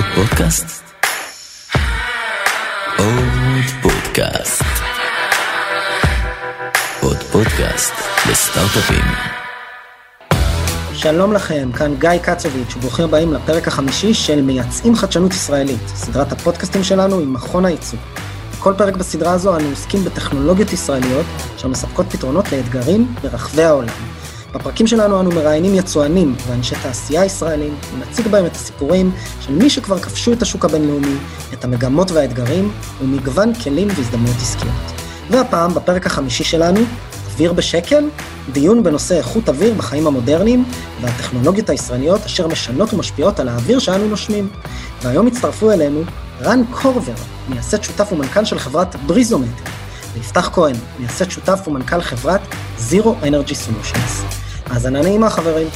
עוד פודקאסט? עוד פודקאסט. עוד פודקאסט לסטארט-אפים. שלום לכם, כאן גיא קצוביץ', וברוכים הבאים לפרק החמישי של מייצאים חדשנות ישראלית, סדרת הפודקאסטים שלנו עם מכון הייצוא. בכל פרק בסדרה הזו אנו עוסקים בטכנולוגיות ישראליות שמספקות פתרונות לאתגרים ברחבי העולם. בפרקים שלנו אנו מראיינים יצואנים ואנשי תעשייה ישראלים, ונציג בהם את הסיפורים של מי שכבר כבשו את השוק הבינלאומי, את המגמות והאתגרים, ומגוון כלים והזדמנויות עסקיות. והפעם, בפרק החמישי שלנו, אוויר בשקל, דיון בנושא איכות אוויר בחיים המודרניים והטכנולוגיות הישראליות אשר משנות ומשפיעות על האוויר שאנו נושמים. והיום הצטרפו אלינו רן קורבר, מייסד שותף ומנכ"ל של חברת בריזומטר, ויפתח כהן, מייסד שותף ומנכ"ל חברת Zero Energy Solutions. האזנה נעימה, חברים.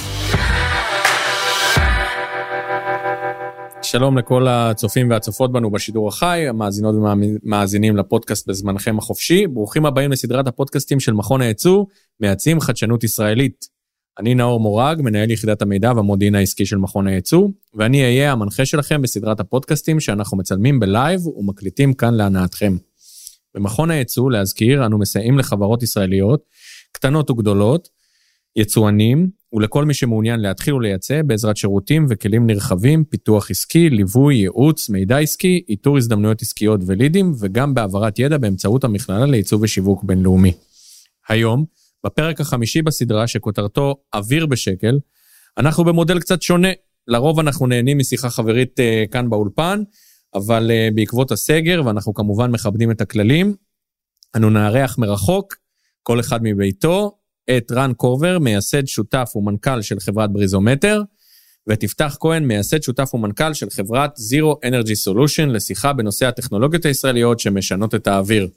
שלום לכל הצופים והצופות בנו בשידור החי, המאזינות ומאזינים לפודקאסט בזמנכם החופשי. ברוכים הבאים לסדרת הפודקאסטים של מכון הייצוא, מייצאים חדשנות ישראלית. אני נאור מורג, מנהל יחידת המידע והמודיעין העסקי של מכון הייצוא, ואני אהיה המנחה שלכם בסדרת הפודקאסטים שאנחנו מצלמים בלייב ומקליטים כאן להנאתכם. במכון הייצוא, להזכיר, אנו מסייעים לחברות ישראליות, קטנות וגדולות, יצואנים ולכל מי שמעוניין להתחיל ולייצא בעזרת שירותים וכלים נרחבים, פיתוח עסקי, ליווי, ייעוץ, מידע עסקי, איתור הזדמנויות עסקיות ולידים, וגם בהעברת ידע באמצעות המכללה לייצוא ושיווק בינלאומי. היום, בפרק החמישי בסדרה שכותרתו אוויר בשקל, אנחנו במודל קצת שונה. לרוב אנחנו נהנים משיחה חברית uh, כאן באולפן, אבל uh, בעקבות הסגר, ואנחנו כמובן מכבדים את הכללים, אנו נארח מרחוק, כל אחד מביתו, את רן קורבר, מייסד שותף ומנכ"ל של חברת בריזומטר, ואת יפתח כהן, מייסד שותף ומנכ"ל של חברת Zero Energy Solution, לשיחה בנושא הטכנולוגיות הישראליות שמשנות את האוויר.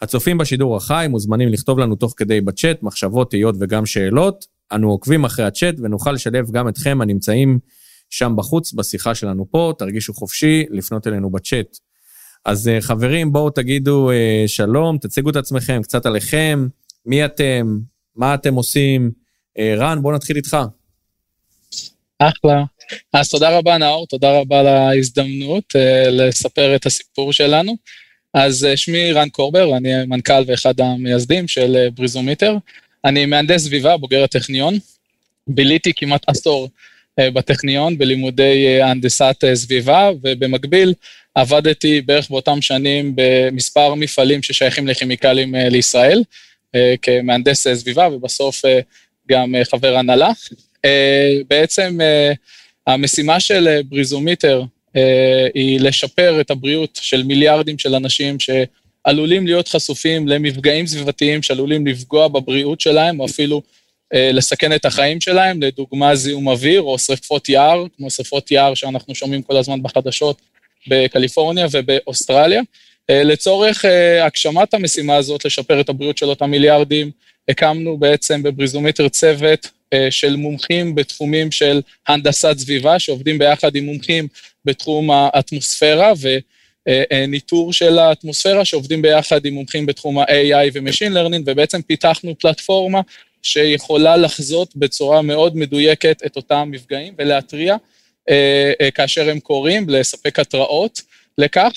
הצופים בשידור החי מוזמנים לכתוב לנו תוך כדי בצ'אט מחשבות, תהיות וגם שאלות. אנו עוקבים אחרי הצ'אט ונוכל לשלב גם אתכם הנמצאים שם בחוץ בשיחה שלנו פה. תרגישו חופשי לפנות אלינו בצ'אט. אז אה, חברים, בואו תגידו אה, שלום, תציגו את עצמכם, קצת עליכם, מי אתם, מה אתם עושים. אה, רן, בוא נתחיל איתך. אחלה. אז תודה רבה, נאור, תודה רבה על ההזדמנות uh, לספר את הסיפור שלנו. אז uh, שמי רן קורבר, אני מנכ"ל ואחד המייסדים של בריזומיטר. אני מהנדס סביבה, בוגר הטכניון. ביליתי כמעט עשור בטכניון בלימודי הנדסת סביבה, ובמקביל עבדתי בערך באותם שנים במספר מפעלים ששייכים לכימיקלים לישראל. אה, כמהנדס אה, סביבה ובסוף אה, גם חבר הנהלה. בעצם המשימה של בריזומיטר היא לשפר את הבריאות של מיליארדים של אנשים שעלולים להיות חשופים למפגעים סביבתיים שעלולים לפגוע בבריאות שלהם, או אפילו לסכן את החיים שלהם, לדוגמה זיהום אוויר או שריפות יער, כמו שריפות יער שאנחנו שומעים כל הזמן בחדשות בקליפורניה ובאוסטרליה. אה, לצורך אה, הגשמת המשימה הזאת, לשפר את הבריאות של אותם מיליארדים, הקמנו בעצם בבריזומטר צוות אה, של מומחים בתחומים של הנדסת סביבה, שעובדים ביחד עם מומחים בתחום האטמוספירה וניטור של האטמוספירה, שעובדים ביחד עם מומחים בתחום ה-AI ו-Machine Learning, ובעצם פיתחנו פלטפורמה שיכולה לחזות בצורה מאוד מדויקת את אותם מפגעים ולהתריע כאשר הם קורים, לספק התראות לכך.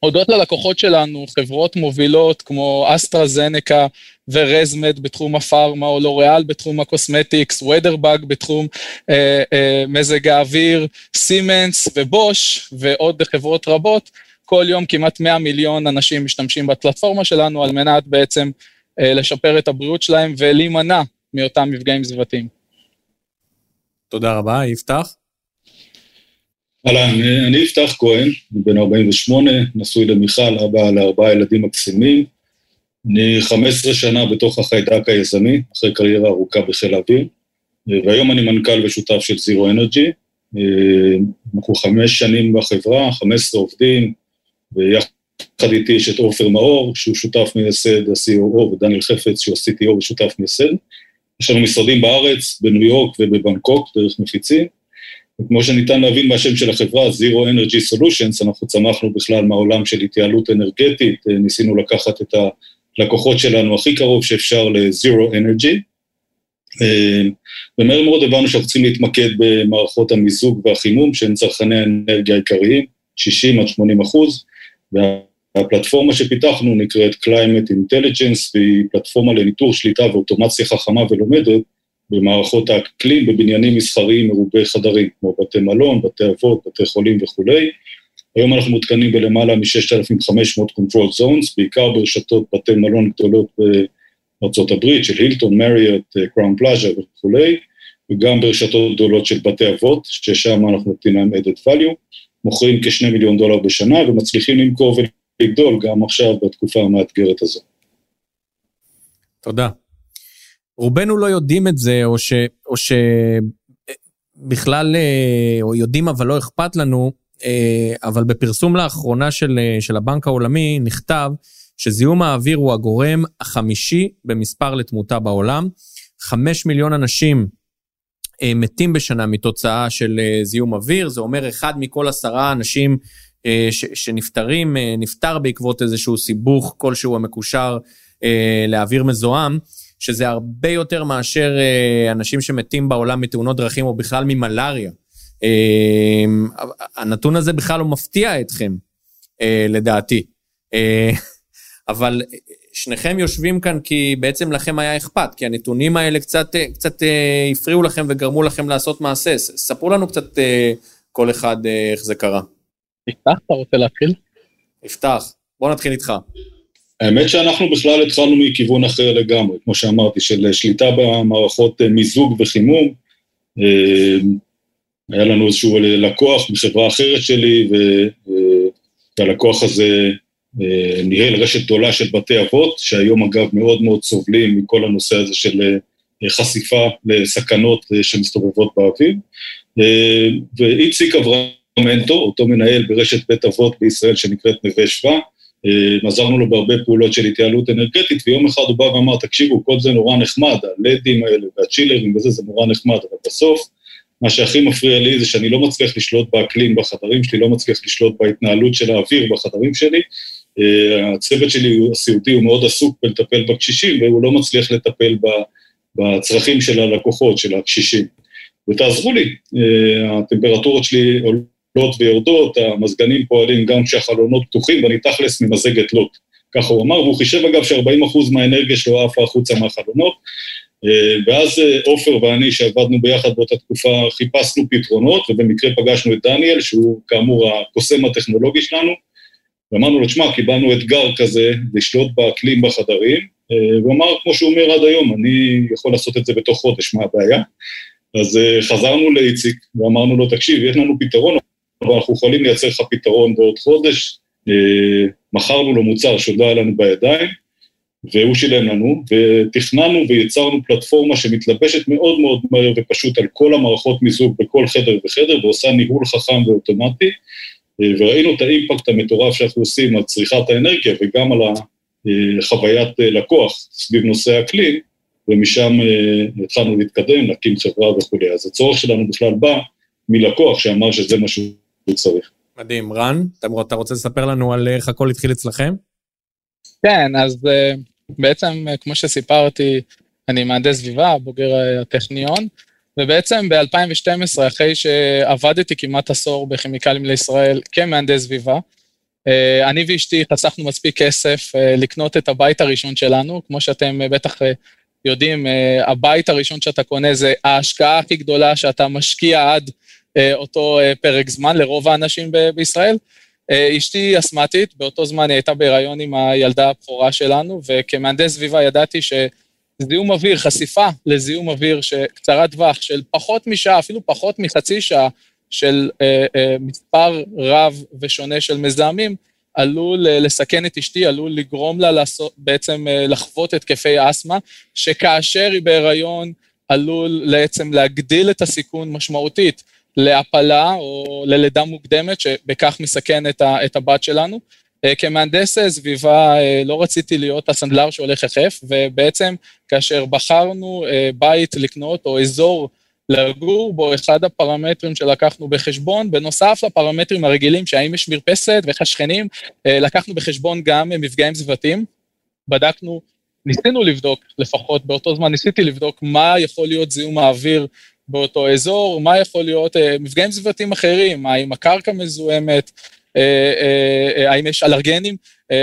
הודות ללקוחות שלנו, חברות מובילות כמו אסטרהזנקה ו ResMed בתחום הפארמה, או לוריאל בתחום ה cosmetics, ו WeatherBug בתחום אה, אה, מזג האוויר, סימנס ובוש ועוד חברות רבות, כל יום כמעט 100 מיליון אנשים משתמשים בפלטפורמה שלנו על מנת בעצם אה, לשפר את הבריאות שלהם ולהימנע מאותם מפגעים סביבתיים. תודה רבה, יפתח. אהלן, אני יפתח כהן, בן 48, נשוי למיכל, אבא לארבעה ילדים מקסימים. אני 15 שנה בתוך החיידק היזמי, אחרי קריירה ארוכה בחיל האוויר, והיום אני מנכ"ל ושותף של זירו אנרג'י. אנחנו חמש שנים בחברה, 15 עובדים, ויחד איתי יש את עופר מאור, שהוא שותף מייסד ה-COO, ודניאל חפץ, שהוא ה-CTO ושותף מייסד. יש לנו משרדים בארץ, בניו יורק ובבנקוק, דרך מפיצים. וכמו שניתן להבין מהשם של החברה, Zero Energy Solutions, אנחנו צמחנו בכלל מהעולם של התייעלות אנרגטית, אה, ניסינו לקחת את הלקוחות שלנו הכי קרוב שאפשר ל-Zero Energy, ומהר מאוד הבנו שאנחנו צריכים להתמקד במערכות המיזוג והחימום, שהן צרכני האנרגיה העיקריים, 60 עד 80 אחוז, והפלטפורמה שפיתחנו נקראת Climate Intelligence, והיא פלטפורמה לניטור שליטה ואוטומציה חכמה ולומדת במערכות האקלים בבניינים מסחריים מרובי חדרים, כמו בתי מלון, בתי אבות, בתי חולים וכולי. היום אנחנו מותקנים בלמעלה מ-6,500 control zones, בעיקר ברשתות בתי מלון גדולות בארצות הברית, של הילטון, מריוט, קראון פלאז'ה וכולי, וגם ברשתות גדולות של בתי אבות, ששם אנחנו נותנים להם added value, מוכרים כשני מיליון דולר בשנה ומצליחים למכור ולגדול גם עכשיו בתקופה המאתגרת הזו. תודה. רובנו לא יודעים את זה, או, ש, או שבכלל, אה, או יודעים אבל לא אכפת לנו, אה, אבל בפרסום לאחרונה של, אה, של הבנק העולמי נכתב שזיהום האוויר הוא הגורם החמישי במספר לתמותה בעולם. חמש מיליון אנשים מתים בשנה מתוצאה של זיהום אוויר, זה אומר אחד מכל עשרה אנשים ש, שנפטרים, נפטר בעקבות איזשהו סיבוך כלשהו המקושר לאוויר מזוהם. שזה הרבה יותר מאשר אה, אנשים שמתים בעולם מתאונות דרכים או בכלל ממלאריה. אה, הנתון הזה בכלל לא מפתיע אתכם, אה, לדעתי. אבל שניכם יושבים כאן כי בעצם לכם היה אכפת, כי הנתונים האלה קצת, קצת הפריעו לכם וגרמו לכם לעשות מעשה. ספרו לנו קצת כל אחד איך זה קרה. יפתח, אתה רוצה להתחיל? יפתח, בוא נתחיל איתך. האמת שאנחנו בכלל התחלנו מכיוון אחר לגמרי, כמו שאמרתי, של שליטה במערכות אה, מיזוג וחימום. אה, היה לנו איזשהו לקוח מחברה אחרת שלי, והלקוח הזה אה, ניהל רשת גדולה של בתי אבות, שהיום אגב מאוד מאוד סובלים מכל הנושא הזה של חשיפה לסכנות שמסתובבות באוויר. ואיציק אברמנטו, אותו מנהל ברשת בית אבות בישראל שנקראת נווה שבא, אה, עזרנו לו בהרבה פעולות של התייעלות אנרגטית, ויום אחד הוא בא ואמר, תקשיבו, כל זה נורא נחמד, הלדים האלה והצ'ילרים וזה, זה נורא נחמד, אבל בסוף, מה שהכי מפריע לי זה שאני לא מצליח לשלוט באקלים בחדרים שלי, לא מצליח לשלוט בהתנהלות של האוויר בחדרים שלי. אה, הצוות שלי, הסיעודי, הוא מאוד עסוק בלטפל בקשישים, והוא לא מצליח לטפל בצרכים של הלקוחות, של הקשישים. ותעזרו לי, אה, הטמפרטורות שלי עולות ויורדות, המזגנים פועלים גם כשהחלונות פתוחים, ואני תכלס ממזגת לוט. ככה הוא אמר, והוא חישב אגב ש-40% מהאנרגיה שלו עפה החוצה מהחלונות. אה, ואז אה, עופר ואני, שעבדנו ביחד באותה תקופה, חיפשנו פתרונות, ובמקרה פגשנו את דניאל, שהוא כאמור הקוסם הטכנולוגי שלנו, ואמרנו לו, תשמע, קיבלנו אתגר כזה, לשלוט באקלים בחדרים, אה, והוא אמר, כמו שהוא אומר עד היום, אני יכול לעשות את זה בתוך חודש, מה הבעיה? אז חזרנו לאיציק ואמרנו לו, תקשיב, יש לנו פתרון, אבל אנחנו יכולים לייצר לך פתרון בעוד חודש. אה, מכרנו לו מוצר שעוד לא היה לנו בידיים, והוא שילם לנו, ותכננו ויצרנו פלטפורמה שמתלבשת מאוד מאוד מהר ופשוט על כל המערכות מיזוג בכל חדר וחדר, ועושה ניהול חכם ואוטומטי, אה, וראינו את האימפקט המטורף שאנחנו עושים על צריכת האנרגיה וגם על חוויית אה, לקוח סביב נושא האקלים, ומשם התחלנו להתקדם, להקים חברה וכולי. אז הצורך שלנו בכלל בא מלקוח שאמר שזה מה שהוא צריך. מדהים. רן, אתה רוצה לספר לנו על איך הכל התחיל אצלכם? כן, אז אה, בעצם, אה, כמו שסיפרתי, אני מהנדס סביבה, בוגר אה, הטכניון, ובעצם ב-2012, אחרי שעבדתי כמעט עשור בכימיקלים לישראל כמהנדס סביבה, אני ואשתי חסכנו מספיק כסף לקנות את הבית הראשון שלנו, כמו שאתם בטח יודעים, הבית הראשון שאתה קונה זה ההשקעה הכי גדולה שאתה משקיע עד אותו אה, פרק זמן לרוב האנשים בישראל. אה, אשתי אסמטית, באותו זמן היא הייתה בהיריון עם הילדה הבכורה שלנו, וכמהנדס סביבה ידעתי שזיהום אוויר, חשיפה לזיהום אוויר שקצרת טווח של פחות משעה, אפילו פחות מחצי שעה, של אה, אה, מספר רב ושונה של מזהמים, עלול לסכן את אשתי, עלול לגרום לה לעשות, בעצם לחוות התקפי אסתמה, שכאשר היא בהיריון עלול בעצם להגדיל את הסיכון משמעותית להפלה או ללידה מוקדמת, שבכך מסכן את, ה, את הבת שלנו. אה, כמהנדס סביבה אה, לא רציתי להיות הסנדלר שהולך יחף, ובעצם כאשר בחרנו אה, בית לקנות או אזור לגור בו, אחד הפרמטרים שלקחנו בחשבון, בנוסף לפרמטרים הרגילים, שהאם יש מרפסת ואיך השכנים, לקחנו בחשבון גם מפגעים סביבתיים. בדקנו ניסינו לבדוק, לפחות באותו זמן ניסיתי לבדוק מה יכול להיות זיהום האוויר באותו אזור, מה יכול להיות אה, מפגעים סביבתיים אחרים, האם הקרקע מזוהמת, אה, אה, האם יש אלרגנים,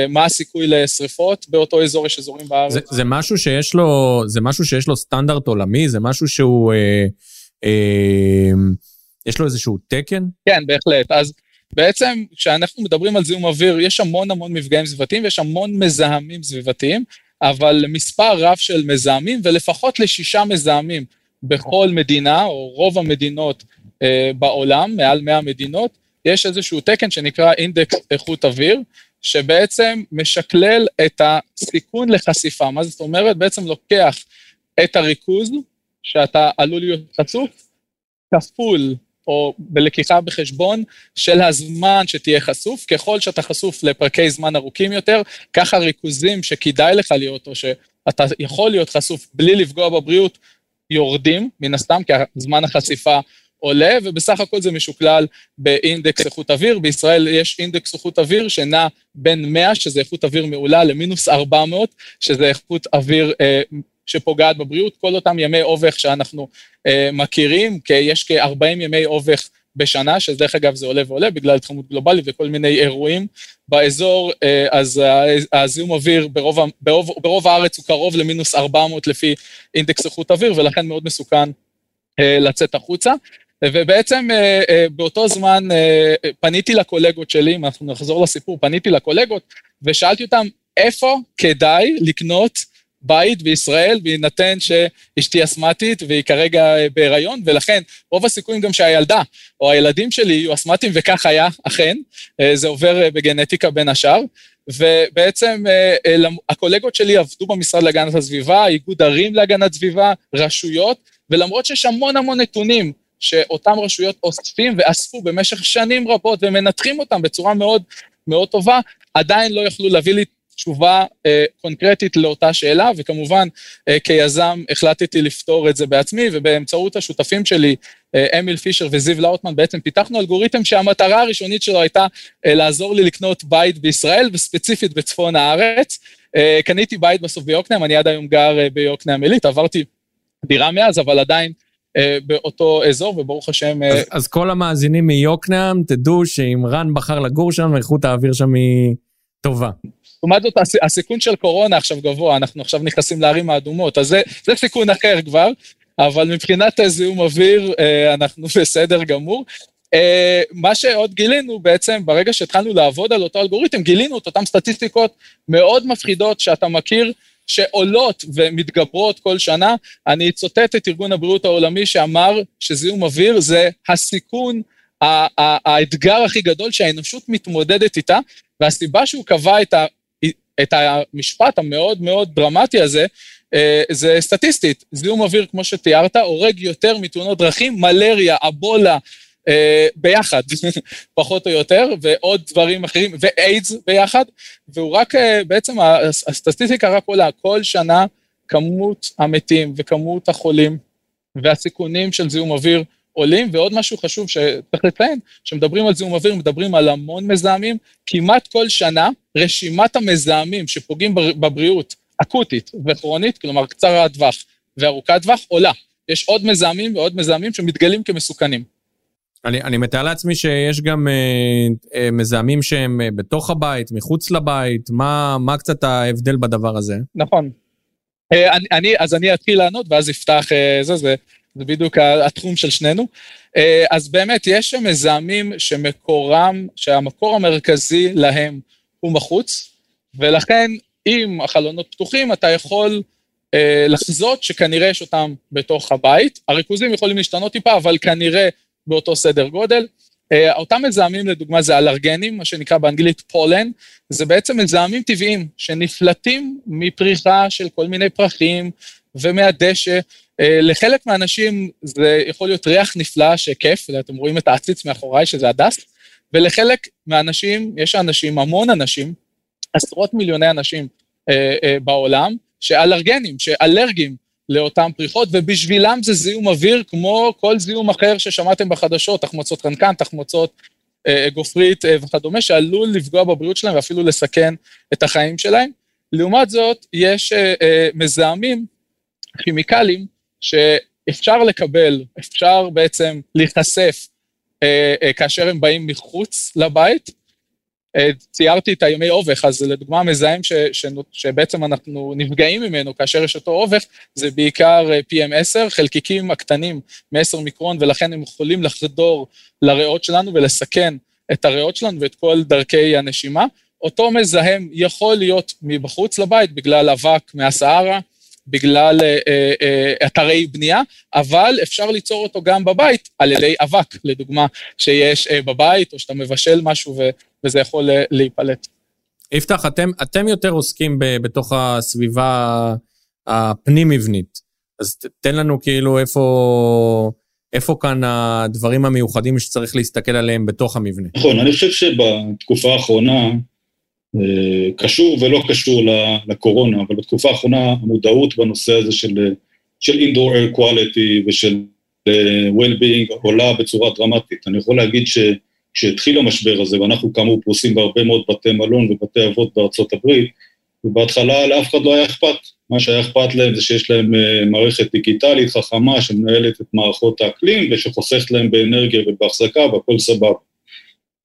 מה הסיכוי לשריפות באותו אזור, יש אזורים בארץ. זה, זה משהו שיש לו, זה משהו שיש לו סטנדרט עולמי? זה משהו שהוא, אה, אה, יש לו איזשהו תקן? כן, בהחלט. אז בעצם כשאנחנו מדברים על זיהום אוויר, יש המון המון מפגעים סביבתיים ויש המון מזהמים סביבתיים, אבל מספר רב של מזהמים ולפחות לשישה מזהמים בכל מדינה, או רוב המדינות אה, בעולם, מעל 100 מדינות, יש איזשהו תקן שנקרא אינדקס איכות אוויר, שבעצם משקלל את הסיכון לחשיפה. מה זאת אומרת? בעצם לוקח את הריכוז שאתה עלול להיות חשוף, כפול או בלקיחה בחשבון של הזמן שתהיה חשוף, ככל שאתה חשוף לפרקי זמן ארוכים יותר, ככה ריכוזים שכדאי לך להיות או שאתה יכול להיות חשוף בלי לפגוע בבריאות יורדים, מן הסתם, כי זמן החשיפה עולה, ובסך הכל זה משוקלל באינדקס איכות אוויר. בישראל יש אינדקס איכות אוויר שנע בין 100, שזה איכות אוויר מעולה, למינוס 400, שזה איכות אוויר אה, שפוגעת בבריאות. כל אותם ימי אובך שאנחנו אה, מכירים, כי יש כ-40 ימי אובך בשנה, שדרך אגב זה עולה ועולה בגלל התחממות גלובלית וכל מיני אירועים באזור, אה, אז הזיהום אוויר ברוב, ברוב, ברוב הארץ הוא קרוב למינוס 400 לפי אינדקס איכות אוויר, ולכן מאוד מסוכן אה, לצאת החוצה. ובעצם באותו זמן פניתי לקולגות שלי, אם אנחנו נחזור לסיפור, פניתי לקולגות ושאלתי אותם איפה כדאי לקנות בית בישראל, בהינתן שאשתי אסמטית והיא כרגע בהיריון, ולכן רוב הסיכויים גם שהילדה או הילדים שלי יהיו אסמטיים, וכך היה, אכן, זה עובר בגנטיקה בין השאר. ובעצם הקולגות שלי עבדו במשרד להגנת הסביבה, איגוד ערים להגנת סביבה, רשויות, ולמרות שיש המון המון נתונים שאותם רשויות אוספים ואספו במשך שנים רבות ומנתחים אותם בצורה מאוד מאוד טובה, עדיין לא יכלו להביא לי תשובה אה, קונקרטית לאותה שאלה, וכמובן אה, כיזם החלטתי לפתור את זה בעצמי, ובאמצעות השותפים שלי, אה, אמיל פישר וזיו לאוטמן, בעצם פיתחנו אלגוריתם שהמטרה הראשונית שלו הייתה אה, לעזור לי לקנות בית בישראל, וספציפית בצפון הארץ. אה, קניתי בית בסוף ביוקנעם, אני עד היום גר אה, ביוקנעם עילית, עברתי דירה מאז, אבל עדיין אה, באותו אזור, וברוך השם... אז, אז כל המאזינים מיוקנעם, תדעו שאם רן בחר לגור שם, איכות האוויר שם היא טובה. לעומת זאת, הסיכון של קורונה עכשיו גבוה, אנחנו עכשיו נכנסים לערים האדומות, אז זה, זה סיכון אחר כבר, אבל מבחינת זיהום אוויר, אנחנו בסדר גמור. מה שעוד גילינו בעצם, ברגע שהתחלנו לעבוד על אותו אלגוריתם, גילינו את אותן סטטיסטיקות מאוד מפחידות שאתה מכיר, שעולות ומתגברות כל שנה. אני אצטט את ארגון הבריאות העולמי שאמר שזיהום אוויר זה הסיכון, האתגר הכי גדול שהאנושות מתמודדת איתה, והסיבה שהוא קבע את, את המשפט המאוד מאוד דרמטי הזה, זה סטטיסטית. זיהום אוויר, כמו שתיארת, הורג יותר מתאונות דרכים, מלריה, אבולה, ביחד, פחות או יותר, ועוד דברים אחרים, ואיידס ביחד, והוא רק, בעצם הסטטיסטיקה רק עולה, כל שנה כמות המתים וכמות החולים והסיכונים של זיהום אוויר עולים, ועוד משהו חשוב שצריך לציין, כשמדברים על זיהום אוויר, מדברים על המון מזהמים, כמעט כל שנה רשימת המזהמים שפוגעים בבריאות אקוטית וכרונית, כלומר קצר הטווח וארוכת טווח, עולה. יש עוד מזהמים ועוד מזהמים שמתגלים כמסוכנים. אני, אני מתאר לעצמי שיש גם אה, אה, מזהמים שהם אה, בתוך הבית, מחוץ לבית, מה, מה קצת ההבדל בדבר הזה? נכון. אה, אני, אני, אז אני אתחיל לענות ואז אפתח אה, זה, זה, זה בדיוק התחום של שנינו. אה, אז באמת, יש מזהמים שמקורם, שהמקור המרכזי להם הוא מחוץ, ולכן אם החלונות פתוחים, אתה יכול אה, לחזות שכנראה יש אותם בתוך הבית. הריכוזים יכולים להשתנות טיפה, אבל כנראה באותו סדר גודל. Uh, אותם מזהמים לדוגמה זה אלרגנים, מה שנקרא באנגלית פולן, זה בעצם מזהמים טבעיים שנפלטים מפריחה של כל מיני פרחים ומהדשא. Uh, לחלק מהאנשים זה יכול להיות ריח נפלא שכיף, אתם רואים את העציץ מאחוריי שזה הדס, ולחלק מהאנשים, יש אנשים, המון אנשים, עשרות מיליוני אנשים uh, uh, בעולם, שאלרגנים, שאלרגים לאותן פריחות, ובשבילם זה זיהום אוויר כמו כל זיהום אחר ששמעתם בחדשות, תחמוצות קנקן, תחמוצות אה, גופרית אה, וכדומה, שעלול לפגוע בבריאות שלהם ואפילו לסכן את החיים שלהם. לעומת זאת, יש אה, אה, מזהמים כימיקלים שאפשר לקבל, אפשר בעצם להיחשף אה, אה, כאשר הם באים מחוץ לבית. אה, ציירתי את הימי אובך, אז לדוגמה מזהם ש, ש, שבעצם אנחנו נפגעים ממנו כאשר יש אותו אובך, זה בעיקר אה, PM10, חלקיקים הקטנים מ-10 מיקרון, ולכן הם יכולים לחדור לריאות שלנו ולסכן את הריאות שלנו ואת כל דרכי הנשימה. אותו מזהם יכול להיות מבחוץ לבית בגלל אבק מהסהרה, בגלל אה, אה, אה, אתרי בנייה, אבל אפשר ליצור אותו גם בבית על ידי אבק, לדוגמה, שיש אה, בבית, או שאתה מבשל משהו ו, וזה יכול אה, להיפלט. יפתח, אתם, אתם יותר עוסקים ב, בתוך הסביבה הפנים-מבנית, אז תן לנו כאילו איפה... איפה כאן הדברים המיוחדים שצריך להסתכל עליהם בתוך המבנה? נכון, אני חושב שבתקופה האחרונה, קשור ולא קשור לקורונה, אבל בתקופה האחרונה המודעות בנושא הזה של, של indoor air quality ושל אה, well-being עולה בצורה דרמטית. אני יכול להגיד שכשהתחיל המשבר הזה, ואנחנו כאמור פרוסים בהרבה מאוד בתי מלון ובתי אבות בארצות הברית, ובהתחלה לאף אחד לא היה אכפת. מה שהיה אכפת להם זה שיש להם אה, מערכת דיגיטלית חכמה שמנהלת את מערכות האקלים ושחוסכת להם באנרגיה ובהחזקה והכל סבבה.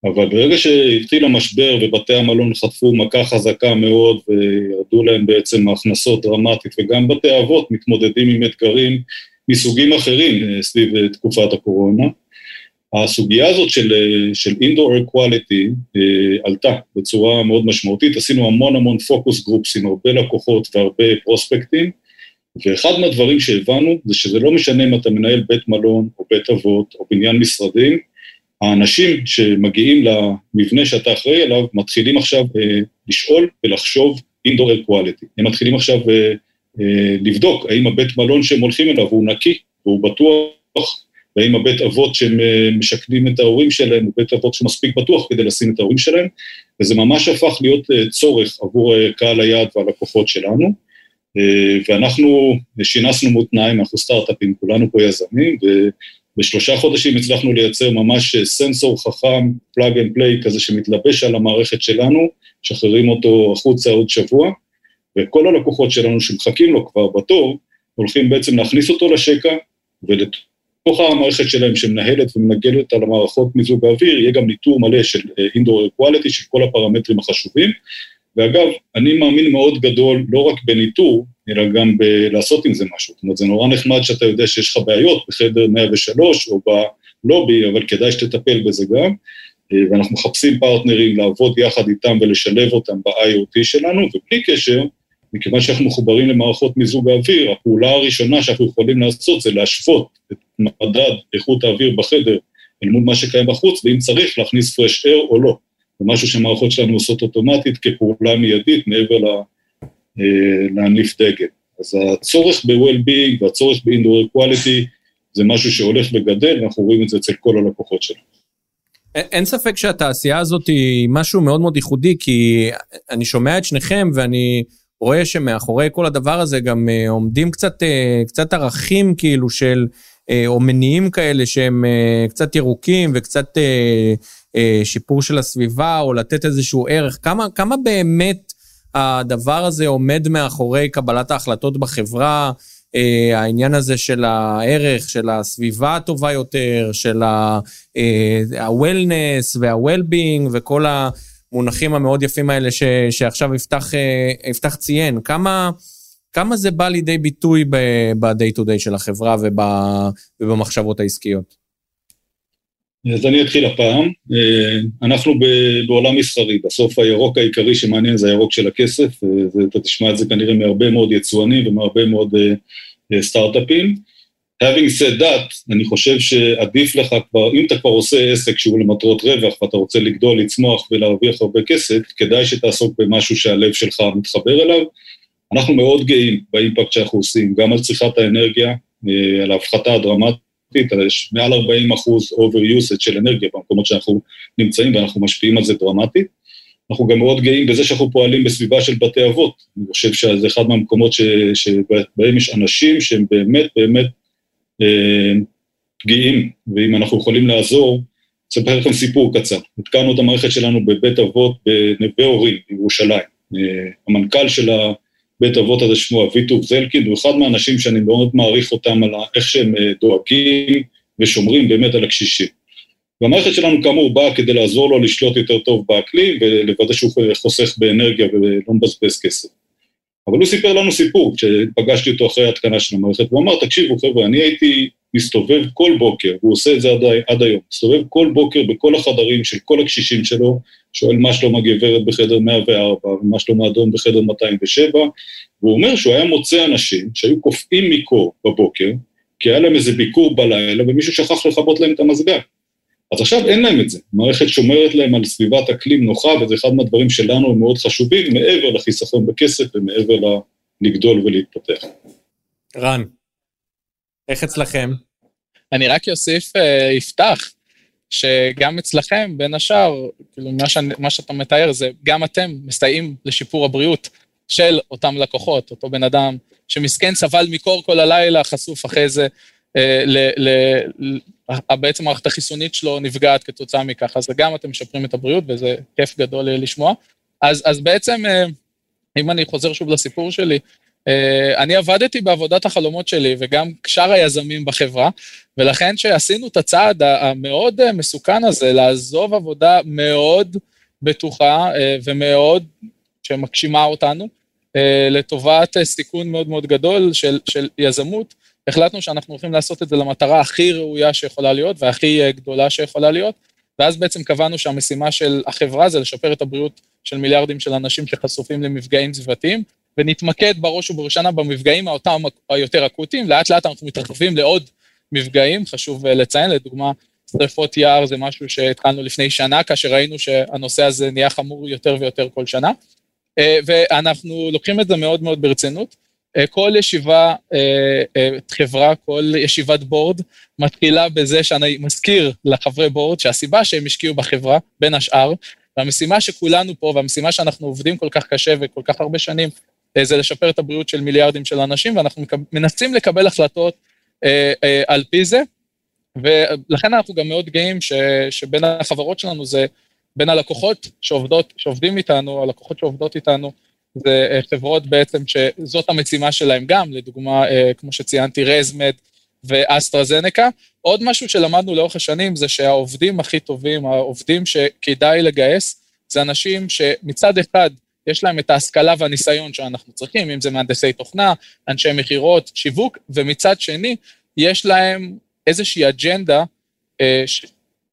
אבל ברגע שהתחיל המשבר ובתי המלון חטפו מכה חזקה מאוד וירדו להם בעצם הכנסות דרמטית, וגם בתי אבות מתמודדים עם אתגרים מסוגים אחרים אה, סביב אה, תקופת הקורונה, הסוגיה הזאת של, אה, של indoor quality עלתה בצורה מאוד משמעותית, עשינו המון המון פוקוס גרופס עם הרבה לקוחות והרבה פרוספקטים, ואחד מהדברים שהבנו זה שזה לא משנה אם אתה מנהל בית מלון או בית אבות או בניין משרדים, האנשים שמגיעים למבנה שאתה אחראי עליו, מתחילים עכשיו אה, לשאול ולחשוב indoor air quality. הם מתחילים עכשיו אה, אה, לבדוק האם הבית מלון שהם הולכים אליו הוא נקי והוא בטוח, והאם הבית אבות שהם אה, משכנים את ההורים שלהם הוא בית אבות שמספיק בטוח כדי לשים את ההורים שלהם, וזה ממש הפך להיות אה, צורך עבור אה, קהל היעד והלקוחות שלנו. אה, ואנחנו שינסנו מותניים, אנחנו סטארט-אפים, כולנו פה יזמים, בשלושה חודשים הצלחנו לייצר ממש סנסור חכם, plug and play כזה שמתלבש על המערכת שלנו, משחררים אותו החוצה עוד שבוע, וכל הלקוחות שלנו שמחכים לו כבר בתור, הולכים בעצם להכניס אותו לשקע, ולתוך המערכת שלהם שמנהלת ומנגלת על המערכות מיזוג האוויר, יהיה גם ניטור מלא של אינדור uh, quality, של כל הפרמטרים החשובים. ואגב, אני מאמין מאוד גדול לא רק בניטור, אלא גם בלעשות עם זה משהו. זאת אומרת, זה נורא נחמד שאתה יודע שיש לך בעיות בחדר 103 או בלובי, אבל כדאי שתטפל בזה גם. ואנחנו מחפשים פרטנרים לעבוד יחד איתם ולשלב אותם ב-IoT שלנו, ובלי קשר, מכיוון שאנחנו מחוברים למערכות מיזוג האוויר, הפעולה הראשונה שאנחנו יכולים לעשות זה להשוות את מדד איכות האוויר בחדר אל מול מה שקיים בחוץ, ואם צריך להכניס fresh air או לא. זה משהו שהמערכות שלנו עושות אוטומטית כפעולה מיידית מעבר אה, להנליף דגל. אז הצורך ב-well-being והצורך ב-indoor quality זה משהו שהולך וגדל, ואנחנו רואים את זה אצל כל הלקוחות שלנו. אין ספק שהתעשייה הזאת היא משהו מאוד מאוד ייחודי, כי אני שומע את שניכם ואני רואה שמאחורי כל הדבר הזה גם אה, עומדים קצת, אה, קצת ערכים כאילו של, או מניעים כאלה שהם קצת ירוקים וקצת שיפור של הסביבה, או לתת איזשהו ערך. כמה, כמה באמת הדבר הזה עומד מאחורי קבלת ההחלטות בחברה, אה, העניין הזה של הערך, של הסביבה הטובה יותר, של ה-wellness אה, וה-well-being וכל המונחים המאוד יפים האלה ש, שעכשיו יפתח, אה, יפתח ציין. כמה, כמה זה בא לידי ביטוי ב-day to day של החברה ובמחשבות העסקיות? אז אני אתחיל הפעם. אה, אנחנו בעולם מסחרי, בסוף הירוק העיקרי שמעניין זה הירוק של הכסף, ואתה תשמע את זה כנראה מהרבה מאוד יצואנים ומהרבה מאוד אה, אה, סטארט-אפים. Having said that, אני חושב שעדיף לך כבר, אם אתה כבר עושה עסק שהוא למטרות רווח ואתה רוצה לגדול, לצמוח ולהרוויח הרבה כסף, כדאי שתעסוק במשהו שהלב שלך מתחבר אליו. אנחנו מאוד גאים באימפקט שאנחנו עושים, גם על צריכת האנרגיה, על ההפחתה הדרמטית. יש מעל 40 אחוז over usage של אנרגיה במקומות שאנחנו נמצאים ואנחנו משפיעים על זה דרמטית. אנחנו גם מאוד גאים בזה שאנחנו פועלים בסביבה של בתי אבות. אני חושב שזה אחד מהמקומות ש, שבהם יש אנשים שהם באמת באמת אה, פגיעים, ואם אנחנו יכולים לעזור, אספר לכם סיפור קצר. התקנו את המערכת שלנו בבית אבות בנווה הורים, בירושלים. המנכ"ל של בית אבות הזה שמו אביטוב זלקין, הוא אחד מהאנשים שאני מאוד מעריך אותם על איך שהם דואגים ושומרים באמת על הקשישים. והמערכת שלנו כאמור באה כדי לעזור לו לשלוט יותר טוב באקלים ולוודא שהוא חוסך באנרגיה ולא מבזבז כסף. אבל הוא סיפר לנו סיפור כשפגשתי אותו אחרי ההתקנה של המערכת, והוא אמר, תקשיבו חבר'ה, אני הייתי מסתובב כל בוקר, והוא עושה את זה עד, עד היום, מסתובב כל בוקר בכל החדרים של כל הקשישים שלו, שואל מה שלום הגברת בחדר 104 ומה שלום האדון בחדר 207, והוא אומר שהוא היה מוצא אנשים שהיו קופאים מקור בבוקר, כי היה להם איזה ביקור בלילה ומישהו שכח לכבות להם את המזגן. אז עכשיו אין להם את זה. המערכת שומרת להם על סביבת אקלים נוחה, וזה אחד מהדברים שלנו מאוד חשובים, מעבר לחיסכון בכסף ומעבר לגדול ולהתפתח. רן, איך אצלכם? אני רק אוסיף, אה, יפתח, שגם אצלכם, בין השאר, כאילו, מה, ש... מה שאתה מתאר זה, גם אתם מסייעים לשיפור הבריאות של אותם לקוחות, אותו בן אדם שמסכן סבל מקור כל הלילה, חשוף אחרי זה אה, ל, ל, ל, בעצם המערכת החיסונית שלו נפגעת כתוצאה מכך, אז גם אתם משפרים את הבריאות, וזה כיף גדול לשמוע. אז, אז בעצם, אה, אם אני חוזר שוב לסיפור שלי, אה, אני עבדתי בעבודת החלומות שלי, וגם שאר היזמים בחברה, ולכן שעשינו את הצעד המאוד מסוכן הזה, לעזוב עבודה מאוד בטוחה ומאוד שמגשימה אותנו, לטובת סיכון מאוד מאוד גדול של, של יזמות, החלטנו שאנחנו הולכים לעשות את זה למטרה הכי ראויה שיכולה להיות והכי אה, גדולה שיכולה להיות, ואז בעצם קבענו שהמשימה של החברה זה לשפר את הבריאות של מיליארדים של אנשים שחשופים למפגעים סביבתיים, ונתמקד בראש ובראשונה במפגעים האותם היותר אקוטיים, לאט לאט אנחנו מתרחבים לעוד מפגעים, חשוב אה, לציין, לדוגמה, שרפות יער זה משהו שהתחלנו לפני שנה, כאשר ראינו שהנושא הזה נהיה חמור יותר ויותר כל שנה, אה, ואנחנו לוקחים את זה מאוד מאוד ברצינות. אה, כל ישיבה חברה, כל ישיבת בורד, מתחילה בזה שאני מזכיר לחברי בורד שהסיבה שהם השקיעו בחברה, בין השאר, והמשימה שכולנו פה, והמשימה שאנחנו עובדים כל כך קשה וכל כך הרבה שנים, זה לשפר את הבריאות של מיליארדים של אנשים, ואנחנו מנסים לקבל החלטות על פי זה, ולכן אנחנו גם מאוד גאים ש, שבין החברות שלנו זה, בין הלקוחות שעובדות, שעובדים איתנו, הלקוחות שעובדות איתנו, זה אה, חברות בעצם שזאת המשימה שלהם גם, לדוגמה, אה, כמו שציינתי, רזמד ואסטרזנקה. עוד משהו שלמדנו לאורך השנים זה שהעובדים הכי טובים, העובדים שכדאי לגייס, זה אנשים שמצד אחד יש להם את ההשכלה והניסיון שאנחנו צריכים, אם זה מהנדסי תוכנה, אנשי מכירות, שיווק, ומצד שני, יש להם איזושהי אג'נדה אה, ש...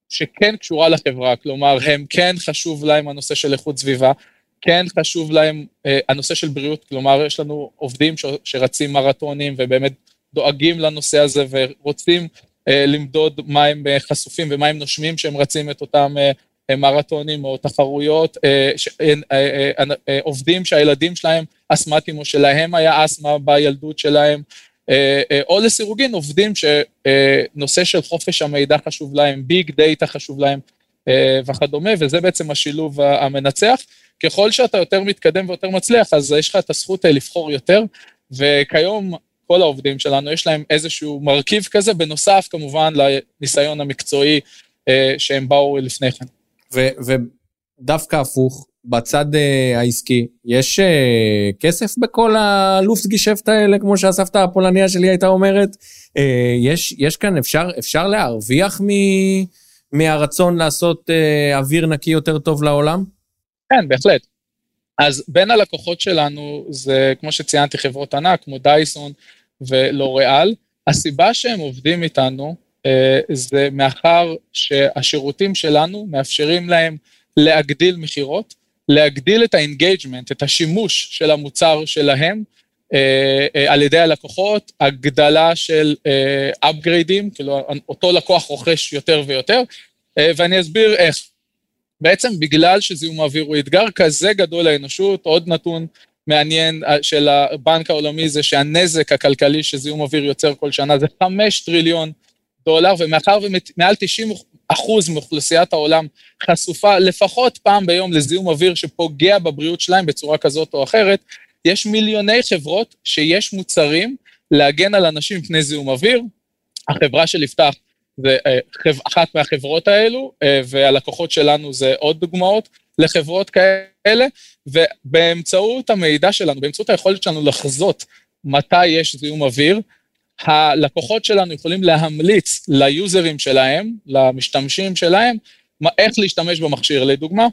שכן קשורה לחברה, כלומר, הם כן חשוב להם הנושא של איכות סביבה, כן חשוב להם אה, הנושא של בריאות, כלומר יש לנו עובדים ש, שרצים מרתונים ובאמת דואגים לנושא הזה ורוצים אה, למדוד מה הם חשופים ומה הם נושמים שהם רצים את אותם אה מרתונים או תחרויות, אה, אה, אה, אה, אה, עובדים שהילדים שלהם אסמטיים או שלהם היה אסמה בילדות שלהם, אה, אה, או לסירוגין עובדים שנושא אה, של חופש המידע חשוב להם, ביג דאטה חשוב להם אה, וכדומה, וזה בעצם השילוב המנצח. ככל שאתה יותר מתקדם ויותר מצליח, אז יש לך את הזכות אה, לבחור יותר, וכיום כל העובדים שלנו, יש להם איזשהו מרכיב כזה, בנוסף כמובן לניסיון המקצועי אה, שהם באו לפני כן. ודווקא הפוך, בצד uh, העסקי, יש uh, כסף בכל הלופס גישפט האלה, כמו שהסבתא הפולניה שלי הייתה אומרת? Uh, יש, יש כאן, אפשר, אפשר להרוויח מ, מהרצון לעשות uh, אוויר נקי יותר טוב לעולם? כן, בהחלט. אז בין הלקוחות שלנו זה, כמו שציינתי, חברות ענק כמו דייסון ולוריאל. הסיבה שהם עובדים איתנו זה מאחר שהשירותים שלנו מאפשרים להם להגדיל מכירות, להגדיל את ה engagement, את השימוש של המוצר שלהם אה, אה, על ידי הלקוחות, הגדלה של upgrade ים, כאילו אותו לקוח רוכש יותר ויותר, ואני אסביר איך. בעצם בגלל שזיהום האוויר הוא אתגר כזה גדול לאנושות, עוד נתון מעניין אה, של הבנק העולמי זה שהנזק הכלכלי שזיהום אוויר יוצר כל שנה זה חמש טריליון דולר, ומאחר ומעל 90 אחוז מאוכלוסיית העולם חשופה לפחות פעם ביום לזיהום אוויר שפוגע בבריאות שלהם בצורה כזאת או אחרת, יש מיליוני חברות שיש מוצרים להגן על אנשים מפני זיהום אוויר. החברה של יפתח זה אה, אחת מהחברות האלו, אה, והלקוחות שלנו זה עוד דוגמאות. לחברות כאלה, ובאמצעות המידע שלנו, באמצעות היכולת שלנו לחזות מתי יש זיהום אוויר, הלקוחות שלנו יכולים להמליץ ליוזרים שלהם, למשתמשים שלהם, איך להשתמש במכשיר. לדוגמה,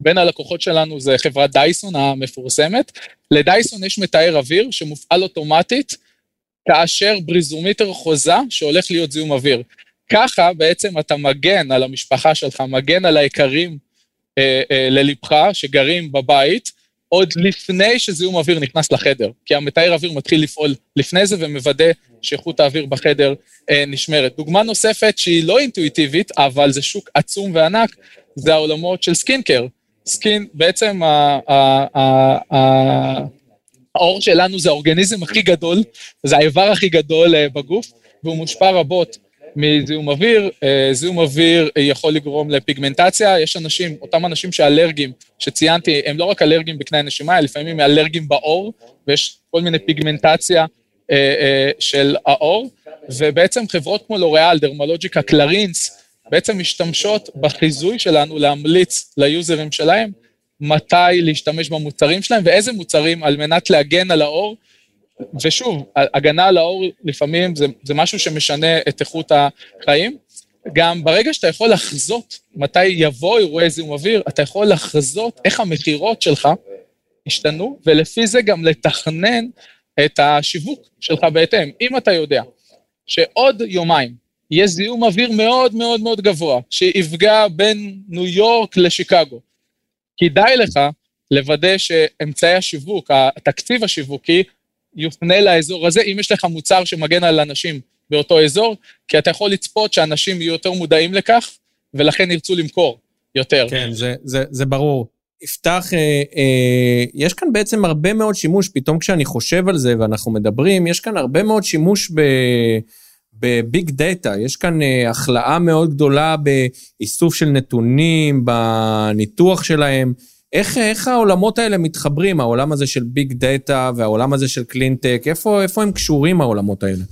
בין הלקוחות שלנו זה חברת דייסון המפורסמת. לדייסון יש מתאר אוויר שמופעל אוטומטית כאשר בריזומיטר חוזה שהולך להיות זיהום אוויר. ככה בעצם אתה מגן על המשפחה שלך, מגן על היקרים אה, אה, ללבך שגרים בבית, עוד לפני שזיהום אוויר נכנס לחדר, כי המטהר אוויר מתחיל לפעול לפני זה ומוודא שאיכות האוויר בחדר אה, נשמרת. דוגמה נוספת שהיא לא אינטואיטיבית, אבל זה שוק עצום וענק, זה העולמות של skincare. skin, בעצם ה, ה, ה, ה, העור שלנו זה האורגניזם הכי גדול, זה האיבר הכי גדול אה, בגוף, והוא מושפע רבות מזיהום אוויר. אה, זיהום אוויר יכול לגרום לפיגמנטציה, יש אנשים, אותם אנשים שאלרגיים, שציינתי, הם לא רק אלרגיים בקנה הנשימה, לפעמים הם אלרגיים בעור, ויש כל מיני פיגמנטציה אה, של העור, ובעצם חברות כמו לוריאל, דרמולוג'יקה, קלרינס, בעצם משתמשות בחיזוי שלנו להמליץ ליוזרים שלהם מתי להשתמש במוצרים שלהם ואיזה מוצרים על מנת להגן על האור. ושוב, הגנה על האור לפעמים זה, זה משהו שמשנה את איכות החיים. גם ברגע שאתה יכול לחזות מתי יבוא אירועי זיהום אוויר, אתה יכול לחזות איך המכירות שלך השתנו, ולפי זה גם לתכנן את השיווק שלך בהתאם. אם אתה יודע שעוד יומיים יהיה זיהום אוויר מאוד מאוד מאוד גבוה, שיפגע בין ניו יורק לשיקגו. כדאי לך לוודא שאמצעי השיווק, התקציב השיווקי, יופנה לאזור הזה, אם יש לך מוצר שמגן על אנשים באותו אזור, כי אתה יכול לצפות שאנשים יהיו יותר מודעים לכך, ולכן ירצו למכור יותר. כן, זה, זה, זה ברור. יפתח, אה, אה, יש כאן בעצם הרבה מאוד שימוש, פתאום כשאני חושב על זה ואנחנו מדברים, יש כאן הרבה מאוד שימוש ב... בביג דאטה, יש כאן אה, החלאה מאוד גדולה באיסוף של נתונים, בניתוח שלהם. איך, איך העולמות האלה מתחברים, העולם הזה של ביג דאטה והעולם הזה של קלינטק, איפה, איפה הם קשורים העולמות האלה?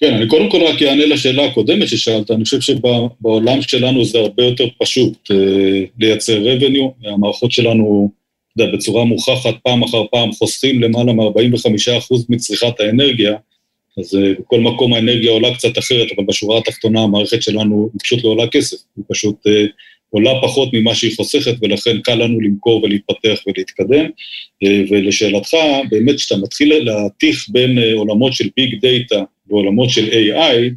כן, אני קודם כל רק אענה לשאלה הקודמת ששאלת, אני חושב שבעולם שלנו זה הרבה יותר פשוט אה, לייצר revenue, המערכות שלנו, אתה יודע, בצורה מוכחת פעם אחר פעם חוסכים למעלה מ-45% מצריכת האנרגיה, אז uh, בכל מקום האנרגיה עולה קצת אחרת, אבל בשורה התחתונה המערכת שלנו היא פשוט לא עולה כסף, היא פשוט uh, עולה פחות ממה שהיא חוסכת, ולכן קל לנו למכור ולהתפתח ולהתקדם. Uh, ולשאלתך, באמת כשאתה מתחיל להתיך בין uh, עולמות של ביג דאטה ועולמות של AI,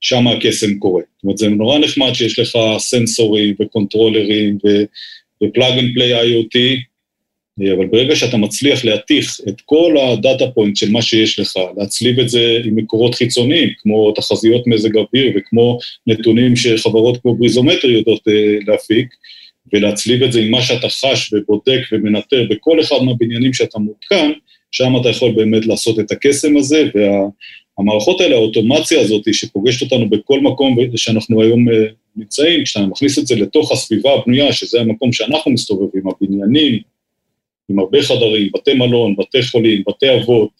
שם הקסם קורה. זאת אומרת, זה נורא נחמד שיש לך סנסורים וקונטרולרים ו plug and play IoT, אבל ברגע שאתה מצליח להתיך את כל ה data point של מה שיש לך, להצליב את זה עם מקורות חיצוניים, כמו תחזיות מזג אוויר וכמו נתונים שחברות כמו בריזומטר יודעות אה, להפיק, ולהצליב את זה עם מה שאתה חש ובודק ומנטר בכל אחד מהבניינים שאתה מותקן, שם אתה יכול באמת לעשות את הקסם הזה, והמערכות האלה, האוטומציה הזאת שפוגשת אותנו בכל מקום שאנחנו היום אה, נמצאים, כשאתה מכניס את זה לתוך הסביבה הבנויה, שזה המקום שאנחנו מסתובבים, הבניינים, עם הרבה חדרים, בתי מלון, בתי חולים, בתי אבות,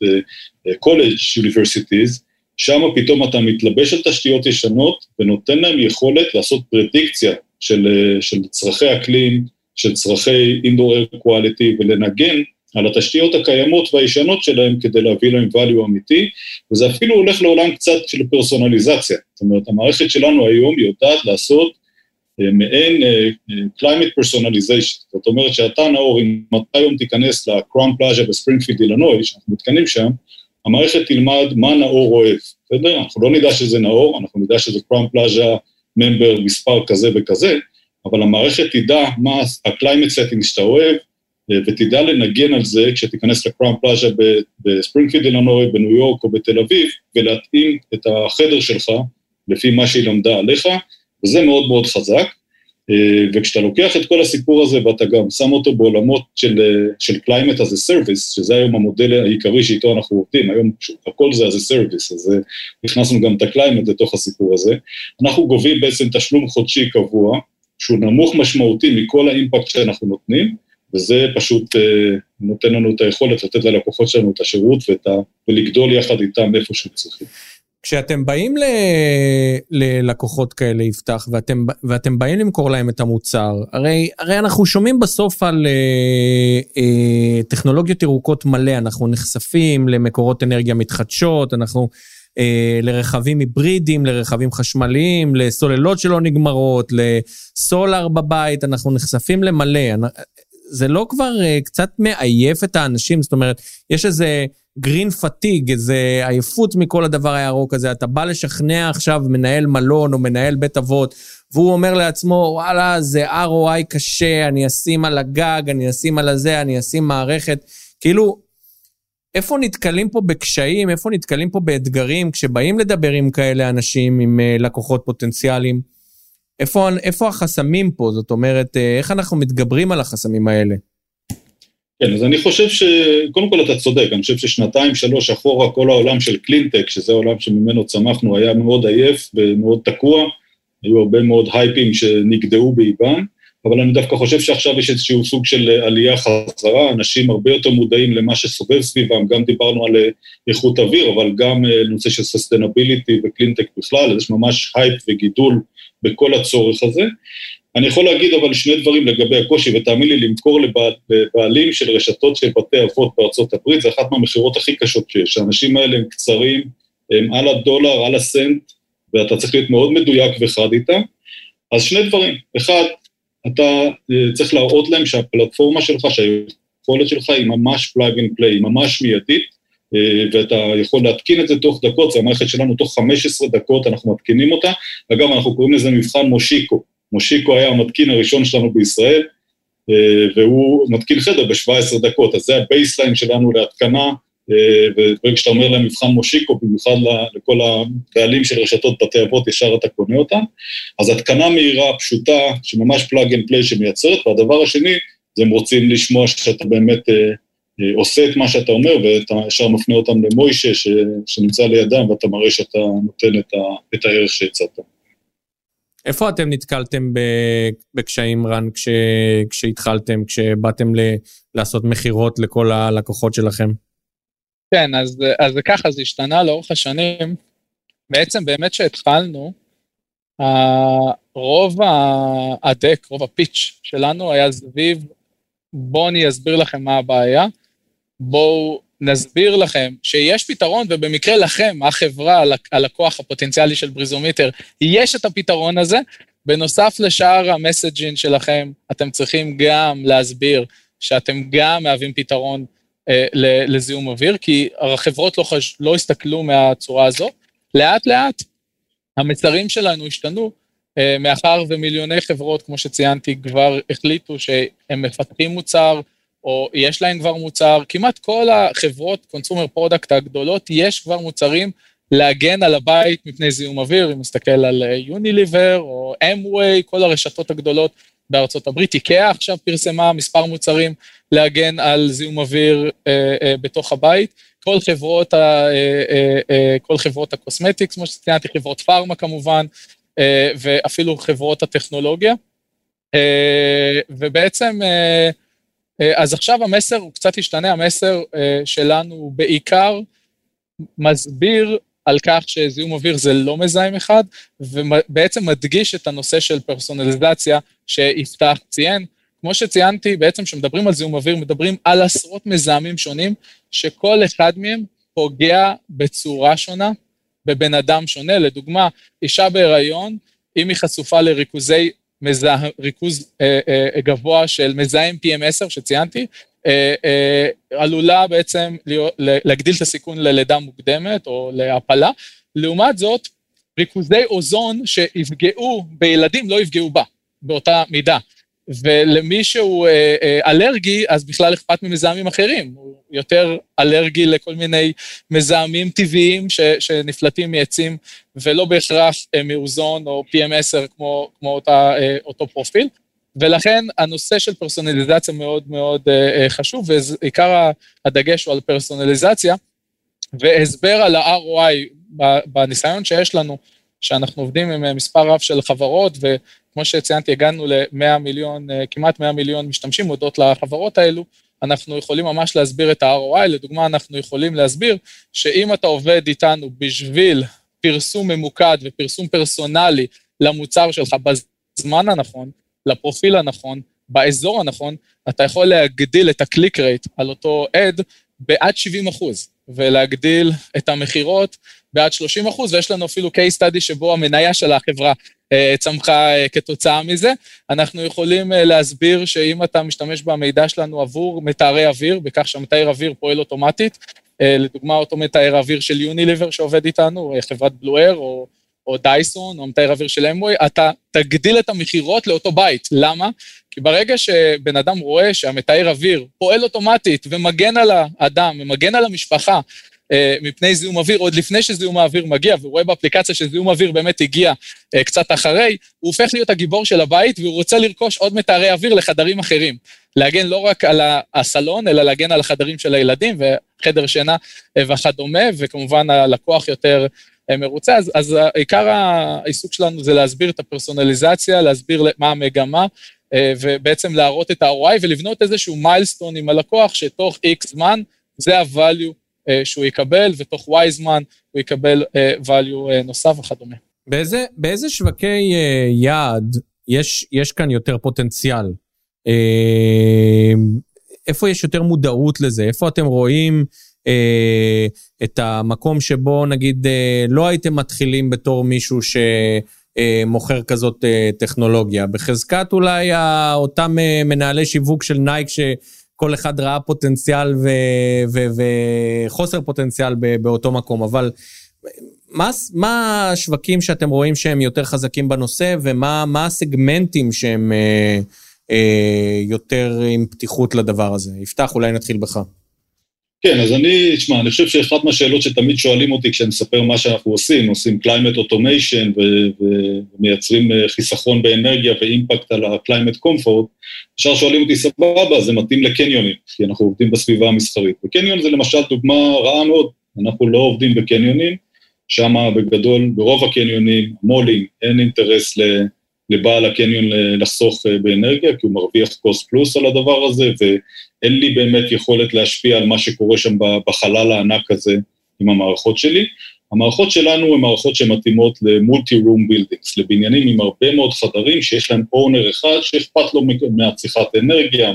college universities, שם פתאום אתה מתלבש על תשתיות ישנות ונותן להם יכולת לעשות פרדיקציה של, uh, של צרכי אקלים, של צרכי indoor air quality ולנגן על התשתיות הקיימות והישנות שלהם כדי להביא להם value אמיתי, וזה אפילו הולך לעולם קצת של פרסונליזציה. זאת אומרת, המערכת שלנו היום יודעת לעשות אה, מעין uh, climate personalization, זאת אומרת שאתה נאור, אם אתה היום תיכנס לקראון פלאז'ה בספרינגפילד אילנוי, שאנחנו מותקנים שם, המערכת תלמד מה נאור אוהב, בסדר? אנחנו לא נדע שזה נאור, אנחנו נדע שזה קראון פלאז'ה ממבר מספר כזה וכזה, אבל המערכת תדע מה ה-climate setting שאתה אוהב, ותדע לנגן על זה כשתיכנס לקראון פלאז'ה בספרינגפילד אילנוי, בניו יורק או בתל אביב, ולהתאים את החדר שלך לפי מה שהיא למדה עליך, וזה מאוד מאוד חזק. אה, וכשאתה לוקח את כל הסיפור הזה ואתה גם שם אותו בעולמות של, אה, של climate as a service, שזה היום המודל העיקרי שאיתו אנחנו עובדים, היום הכל זה as a service, אז אה, הכנסנו גם את ה-climate לתוך הסיפור הזה, אנחנו גובים בעצם תשלום חודשי קבוע, שהוא נמוך משמעותי מכל האימפקט שאנחנו נותנים, וזה פשוט נותן לנו את היכולת לתת ללקוחות שלנו את השירות ואת ה, ולגדול יחד איתם איפה שהם צריכים. כשאתם באים ל... ללקוחות כאלה, יפתח, ואתם, ואתם באים למכור להם את המוצר, הרי, הרי אנחנו שומעים בסוף על אה, אה, טכנולוגיות ירוקות מלא, אנחנו נחשפים למקורות אנרגיה מתחדשות, אנחנו אה, לרכבים היברידיים, לרכבים חשמליים, לסוללות שלא נגמרות, לסולר בבית, אנחנו נחשפים למלא. זה לא כבר אה, קצת מעייף את האנשים? זאת אומרת, יש איזה גרין פתיג, איזה עייפות מכל הדבר הירוק הזה. אתה בא לשכנע עכשיו מנהל מלון או מנהל בית אבות, והוא אומר לעצמו, וואלה, זה ROI קשה, אני אשים על הגג, אני אשים על הזה, אני אשים מערכת. כאילו, איפה נתקלים פה בקשיים, איפה נתקלים פה באתגרים, כשבאים לדבר עם כאלה אנשים, עם uh, לקוחות פוטנציאליים? איפה, איפה החסמים פה? זאת אומרת, uh, איך אנחנו מתגברים על החסמים האלה? כן, אז אני חושב ש... קודם כל אתה צודק, אני חושב ששנתיים, שלוש אחורה, כל העולם של קלינטק, שזה העולם שממנו צמחנו, היה מאוד עייף ומאוד תקוע, היו הרבה מאוד הייפים שנגדעו באיבן. אבל אני דווקא חושב שעכשיו יש איזשהו סוג של עלייה חזרה, אנשים הרבה יותר מודעים למה שסובב סביבם, גם דיברנו על אה, איכות אוויר, אבל גם אה, נושא של sustainability וקלינטק בכלל, יש ממש הייפ וגידול בכל הצורך הזה. אני יכול להגיד אבל שני דברים לגבי הקושי, ותאמין לי, למכור לבעלים של רשתות של בתי אבות בארצות הברית, זה אחת מהמכירות הכי קשות שיש. האנשים האלה הם קצרים, הם על הדולר, על הסנט, ואתה צריך להיות מאוד מדויק וחד איתם. אז שני דברים, אחד, אתה אה, צריך להראות להם שהפלטפורמה שלך, שהיכולת שלך היא ממש plug and play, היא ממש מיידית, אה, ואתה יכול להתקין את זה תוך דקות, זו המערכת שלנו תוך 15 דקות אנחנו מתקינים אותה. אגב, אנחנו קוראים לזה מבחן מושיקו. מושיקו היה המתקין הראשון שלנו בישראל, אה, והוא מתקין חדר ב-17 דקות, אז זה ה baseline שלנו להתקנה וברגע שאתה אומר להם מבחן מושיקו, במיוחד לכל הבעלים של רשתות בתי אבות, ישר אתה קונה אותם. אז התקנה מהירה, פשוטה, שממש plug and play שמייצרת, והדבר השני, זה הם רוצים לשמוע שאתה באמת אה, אה, עושה את מה שאתה אומר, ואתה ישר מפנה אותם למושיקו ש, שנמצא לידם, ואתה מראה שאתה נותן את, ה, את הערך שהצעת. איפה אתם נתקלתם בקשיים, רן, כש, כשהתחלתם, כשבאתם ל, לעשות מכירות לכל הלקוחות שלכם? כן, אז, אז ככה, זה השתנה לאורך השנים. בעצם באמת שהתחלנו, רוב הדק, רוב הפיץ' שלנו היה סביב, בואו אני אסביר לכם מה הבעיה, בואו נסביר לכם שיש פתרון, ובמקרה לכם, החברה, הלקוח הפוטנציאלי של בריזומיטר, יש את הפתרון הזה. בנוסף לשאר המסג'ין שלכם, אתם צריכים גם להסביר שאתם גם מהווים פתרון אה, לזיהום אוויר, כי החברות לא, חש... לא הסתכלו מהצורה הזו. לאט לאט המסרים שלנו השתנו, אה, מאחר ומיליוני חברות, כמו שציינתי, כבר החליטו שהם מפתחים מוצר, או יש להם כבר מוצר, כמעט כל החברות, consumer product הגדולות, יש כבר מוצרים להגן על הבית מפני זיהום אוויר, אם נסתכל על יוניליבר או אמווי, כל הרשתות הגדולות בארצות הברית. איקאה עכשיו פרסמה מספר מוצרים להגן על זיהום אוויר אה, אה, בתוך הבית. כל חברות, ה, אה, אה, אה, כל חברות ה cosmetics, כמו שציינתי, חברות pharma כמובן, אה, ואפילו חברות הטכנולוגיה. אה, ובעצם, אה, אה, אז עכשיו המסר הוא קצת השתנה, המסר אה, שלנו הוא בעיקר מסביר על כך שזיהום אוויר זה לא מזהם אחד, ובעצם מדגיש את הנושא של פרסונליזציה שיפתח ציין. כמו שציינתי, בעצם כשמדברים על זיהום אוויר, מדברים על עשרות מזהמים שונים, שכל אחד מהם פוגע בצורה שונה בבן אדם שונה. לדוגמה, אישה בהיריון, אם היא חשופה לריכוזי מזה, ריכוז אה, אה, גבוה של מזהם PM10 שציינתי, אה, אה, עלולה בעצם להיות, להגדיל את הסיכון ללידה מוקדמת או להפלה. לעומת זאת, ריכוזי אוזון שיפגעו בילדים לא יפגעו בה באותה מידה. ולמי שהוא אה, אה, אלרגי, אז בכלל אכפת ממזהמים אחרים. הוא יותר אלרגי לכל מיני מזהמים טבעיים ש, שנפלטים מעצים, ולא בהכרח אה, מאוזון או PM10 כמו, כמו אותה, אה, אותו פרופיל. ולכן הנושא של פרסונליזציה מאוד מאוד אה, אה חשוב, ועיקר הדגש הוא על פרסונליזציה, והסבר על ה-ROI בניסיון שיש לנו, שאנחנו עובדים עם אה, מספר רב של חברות, וכמו שציינתי, הגענו ל-100 מיליון, אה, כמעט 100 מיליון משתמשים הודות לחברות האלו, אנחנו יכולים ממש להסביר את ה-ROI, לדוגמה, אנחנו יכולים להסביר שאם אתה עובד איתנו בשביל פרסום ממוקד ופרסום פרסונלי למוצר שלך בזמן הנכון, לפרופיל הנכון, באזור הנכון, אתה יכול להגדיל את הקליק רייט על אותו עד בעד 70 אחוז, ולהגדיל את המכירות בעד 30 אחוז, ויש לנו אפילו case study שבו המניה של החברה צמחה אה, כתוצאה מזה. אנחנו יכולים אה, להסביר שאם אתה משתמש במידע שלנו עבור מטהרי אוויר, בכך שהמטהר אוויר פועל אוטומטית, לדוגמה אותו מטהר אוויר של יוניליבר שעובד איתנו, חברת בלואר או, או דייסון או מטהר אוויר של אמווי, אתה תגדיל את המכירות לאותו בית. למה? כי ברגע שבן אדם רואה שהמטהר אוויר פועל אוטומטית ומגן על האדם ומגן על המשפחה אה, מפני זיהום אוויר, עוד לפני שזיהום האוויר מגיע, והוא רואה באפליקציה שזיהום אוויר באמת הגיע אה, קצת אחרי, הוא הופך להיות הגיבור של הבית והוא רוצה לרכוש עוד מטהרי אוויר לחדרים אחרים. להגן לא רק על הסלון, אלא להגן על החדרים של הילדים וחדר שינה אה, וכדומה, וכמובן הלקוח יותר מרוצה. אז, אז עיקר העיסוק שלנו זה להסביר את הפרסונליזציה, להסביר מה המגמה, ובעצם להראות את ה-ROI ולבנות איזשהו מיילסטון עם הלקוח, שתוך איקס זמן זה ה-value אה, שהוא יקבל, ותוך Y זמן הוא יקבל אה, value אה, נוסף וכדומה. באיזה, באיזה שווקי יעד יש, יש כאן יותר פוטנציאל? איפה יש יותר מודעות לזה? איפה אתם רואים אה, את המקום שבו נגיד אה, לא הייתם מתחילים בתור מישהו שמוכר כזאת אה, טכנולוגיה? בחזקת אולי אותם מנהלי שיווק של נייק ש... כל אחד ראה פוטנציאל וחוסר פוטנציאל באותו מקום, אבל מה, מה השווקים שאתם רואים שהם יותר חזקים בנושא, ומה הסגמנטים שהם אה, אה, יותר עם פתיחות לדבר הזה? יפתח, אולי נתחיל בך. כן, אז אני, תשמע, אני חושב שאחת מהשאלות שתמיד שואלים אותי כשאני מספר מה שאנחנו עושים, עושים climate automation ומייצרים אה, חיסכון באנרגיה ואימפקט על ה-climate comfort, אפשר שואלים אותי, סבבה, זה מתאים לקניונים, כי אנחנו עובדים בסביבה המסחרית. וקניון זה למשל דוגמה רעה מאוד, אנחנו לא עובדים בקניונים, שם בגדול, ברוב הקניונים, מו"לים, אין אינטרס ל... לבעל הקניון לחסוך אה, באנרגיה, כי הוא מרוויח קוסט פלוס על הדבר הזה, ואין לי באמת יכולת להשפיע על מה שקורה שם בחלל הענק הזה עם המערכות שלי. המערכות שלנו הן מערכות שמתאימות ל multi room buildings, לבניינים עם הרבה מאוד חדרים שיש להם owner אחד שאכפת לו מהצריכת אנרגיה,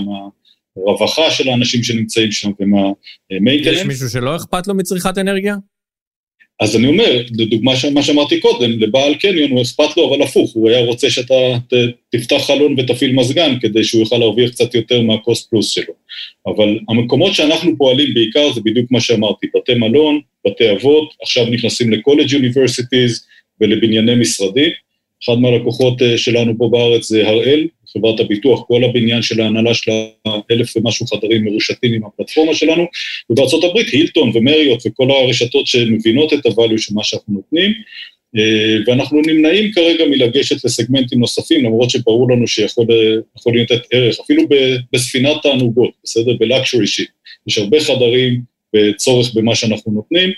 מהרווחה של האנשים שנמצאים שם ומה maintenance. יש מישהו שלא אכפת לו מצריכת אנרגיה? אז אני אומר, לדוגמה מה שאמרתי קודם, לבעל קניון הוא אכפת לו, אבל הפוך, הוא היה רוצה שאתה תפתח חלון ותפעיל מזגן כדי שהוא יוכל להרוויח קצת יותר מה cost plus שלו. אבל המקומות שאנחנו פועלים בעיקר זה בדיוק מה שאמרתי, בתי מלון, בתי אבות, עכשיו נכנסים לקולג' יוניברסיטיז ולבנייני משרדים. אחד מהלקוחות אה, שלנו פה בארץ זה הראל, חברת הביטוח, כל הבניין של ההנהלה של האלף ומשהו חדרים מרושתים עם הפלטפורמה שלנו, ובארה"ב הילטון ומריות וכל הרשתות שמבינות את הvalue של מה שאנחנו נותנים, אה, ואנחנו נמנעים כרגע מלגשת לסגמנטים נוספים, למרות שברור לנו שיכולים לתת ערך, אפילו בספינת תענוגות, בסדר? בלקשורי שיט. יש הרבה חדרים וצורך במה שאנחנו נותנים,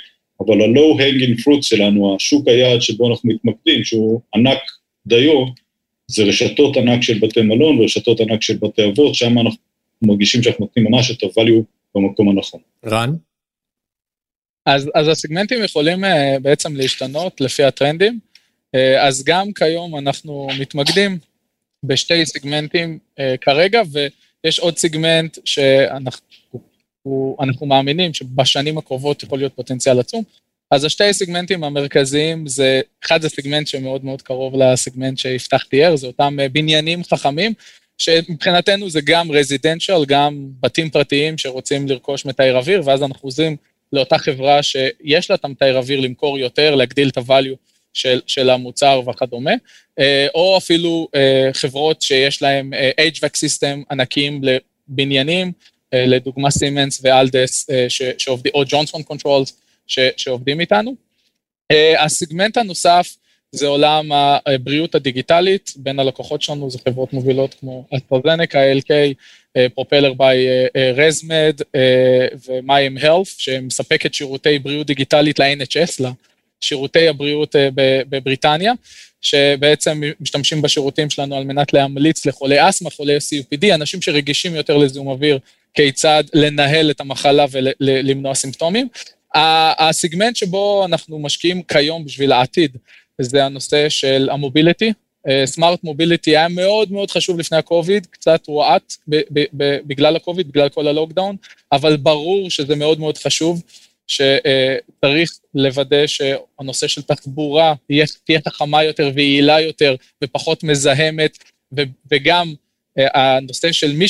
אבל ה-low hanging fruit שלנו, השוק היעד שבו אנחנו מתמקדים, שהוא ענק דיו, זה רשתות ענק של בתי מלון ורשתות ענק של בתי אבות, שם אנחנו מרגישים שאנחנו נותנים ממש את ה-value במקום הנכון. רן? אז, אז הסגמנטים יכולים uh, בעצם להשתנות לפי הטרנדים, uh, אז גם כיום אנחנו מתמקדים בשתי סגמנטים uh, כרגע, ויש עוד סגמנט שאנחנו מאמינים שבשנים הקרובות יכול להיות פוטנציאל עצום, אז השתי הסגמנטים המרכזיים זה, אחד זה סגמנט שמאוד מאוד קרוב לסגמנט שיפתח תיאר, זה אותם אה, בניינים חכמים, שמבחינתנו זה גם רזידנציאל, גם בתים פרטיים שרוצים לרכוש מתאר אוויר, ואז אנחנו חוזרים לאותה חברה שיש לה את המתאר אוויר למכור יותר, להגדיל את ה-value של, של המוצר וכדומה, אה, או אפילו אה, חברות שיש להן HVAC system ענקיים לבניינים, לדוגמה סימנס ו-LDS, שעובדים, או ג'ונסון קונטרולס, ש, שעובדים איתנו. אה, הסגמנט הנוסף זה עולם הבריאות הדיגיטלית, בין הלקוחות שלנו זה חברות מובילות כמו אסטרזנקה, LK, Propeller by ResMed ו-MyMHealth, שמספקת שירותי בריאות דיגיטלית ל-NHS, לשירותי הבריאות uh, בבריטניה, שבעצם משתמשים בשירותים שלנו על מנת להמליץ לחולי אסתמה, חולי CUPD, אנשים שרגישים יותר לזיהום אוויר, כיצד לנהל את המחלה ולמנוע סימפטומים. הסיגמנט שבו אנחנו משקיעים כיום בשביל העתיד, זה הנושא של המוביליטי. סמארט מוביליטי היה מאוד מאוד חשוב לפני הקוביד, קצת הואט בגלל הקוביד, בגלל כל הלוקדאון, אבל ברור שזה מאוד מאוד חשוב, שצריך לוודא שהנושא של תחבורה תהיה חכמה יותר ויעילה יותר ופחות מזהמת, וגם הנושא של מי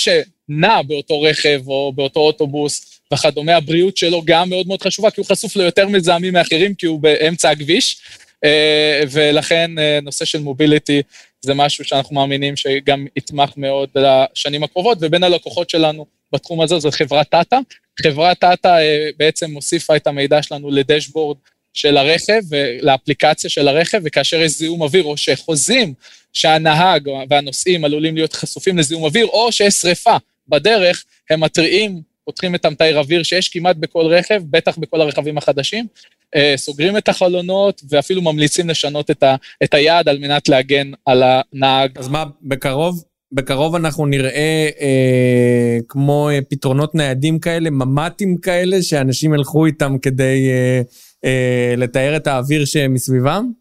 שנע באותו רכב או באותו אוטובוס וכדומה, הבריאות שלו גם מאוד מאוד חשובה, כי הוא חשוף ליותר מזהמים מאחרים, כי הוא באמצע הכביש, אה, ולכן אה, נושא של מוביליטי זה משהו שאנחנו מאמינים שגם יצמח מאוד לשנים הקרובות, ובין הלקוחות שלנו בתחום הזה זו חברת טאטה. חברת טאטה אה, בעצם מוסיפה את המידע שלנו לדשבורד של הרכב, לאפליקציה של הרכב, וכאשר יש זיהום אוויר או שחוזים שהנהג והנוסעים עלולים להיות חשופים לזיהום אוויר, או שיש שריפה בדרך, הם מתריעים, פותחים את המתאר אוויר שיש כמעט בכל רכב, בטח בכל הרכבים החדשים, אה, סוגרים את החלונות ואפילו ממליצים לשנות את, ה, את היעד על מנת להגן על הנהג. אז מה, בקרוב, בקרוב אנחנו נראה אה, כמו אה, פתרונות ניידים כאלה, ממ"טים כאלה, שאנשים ילכו איתם כדי אה, אה, לתאר את האוויר שמסביבם?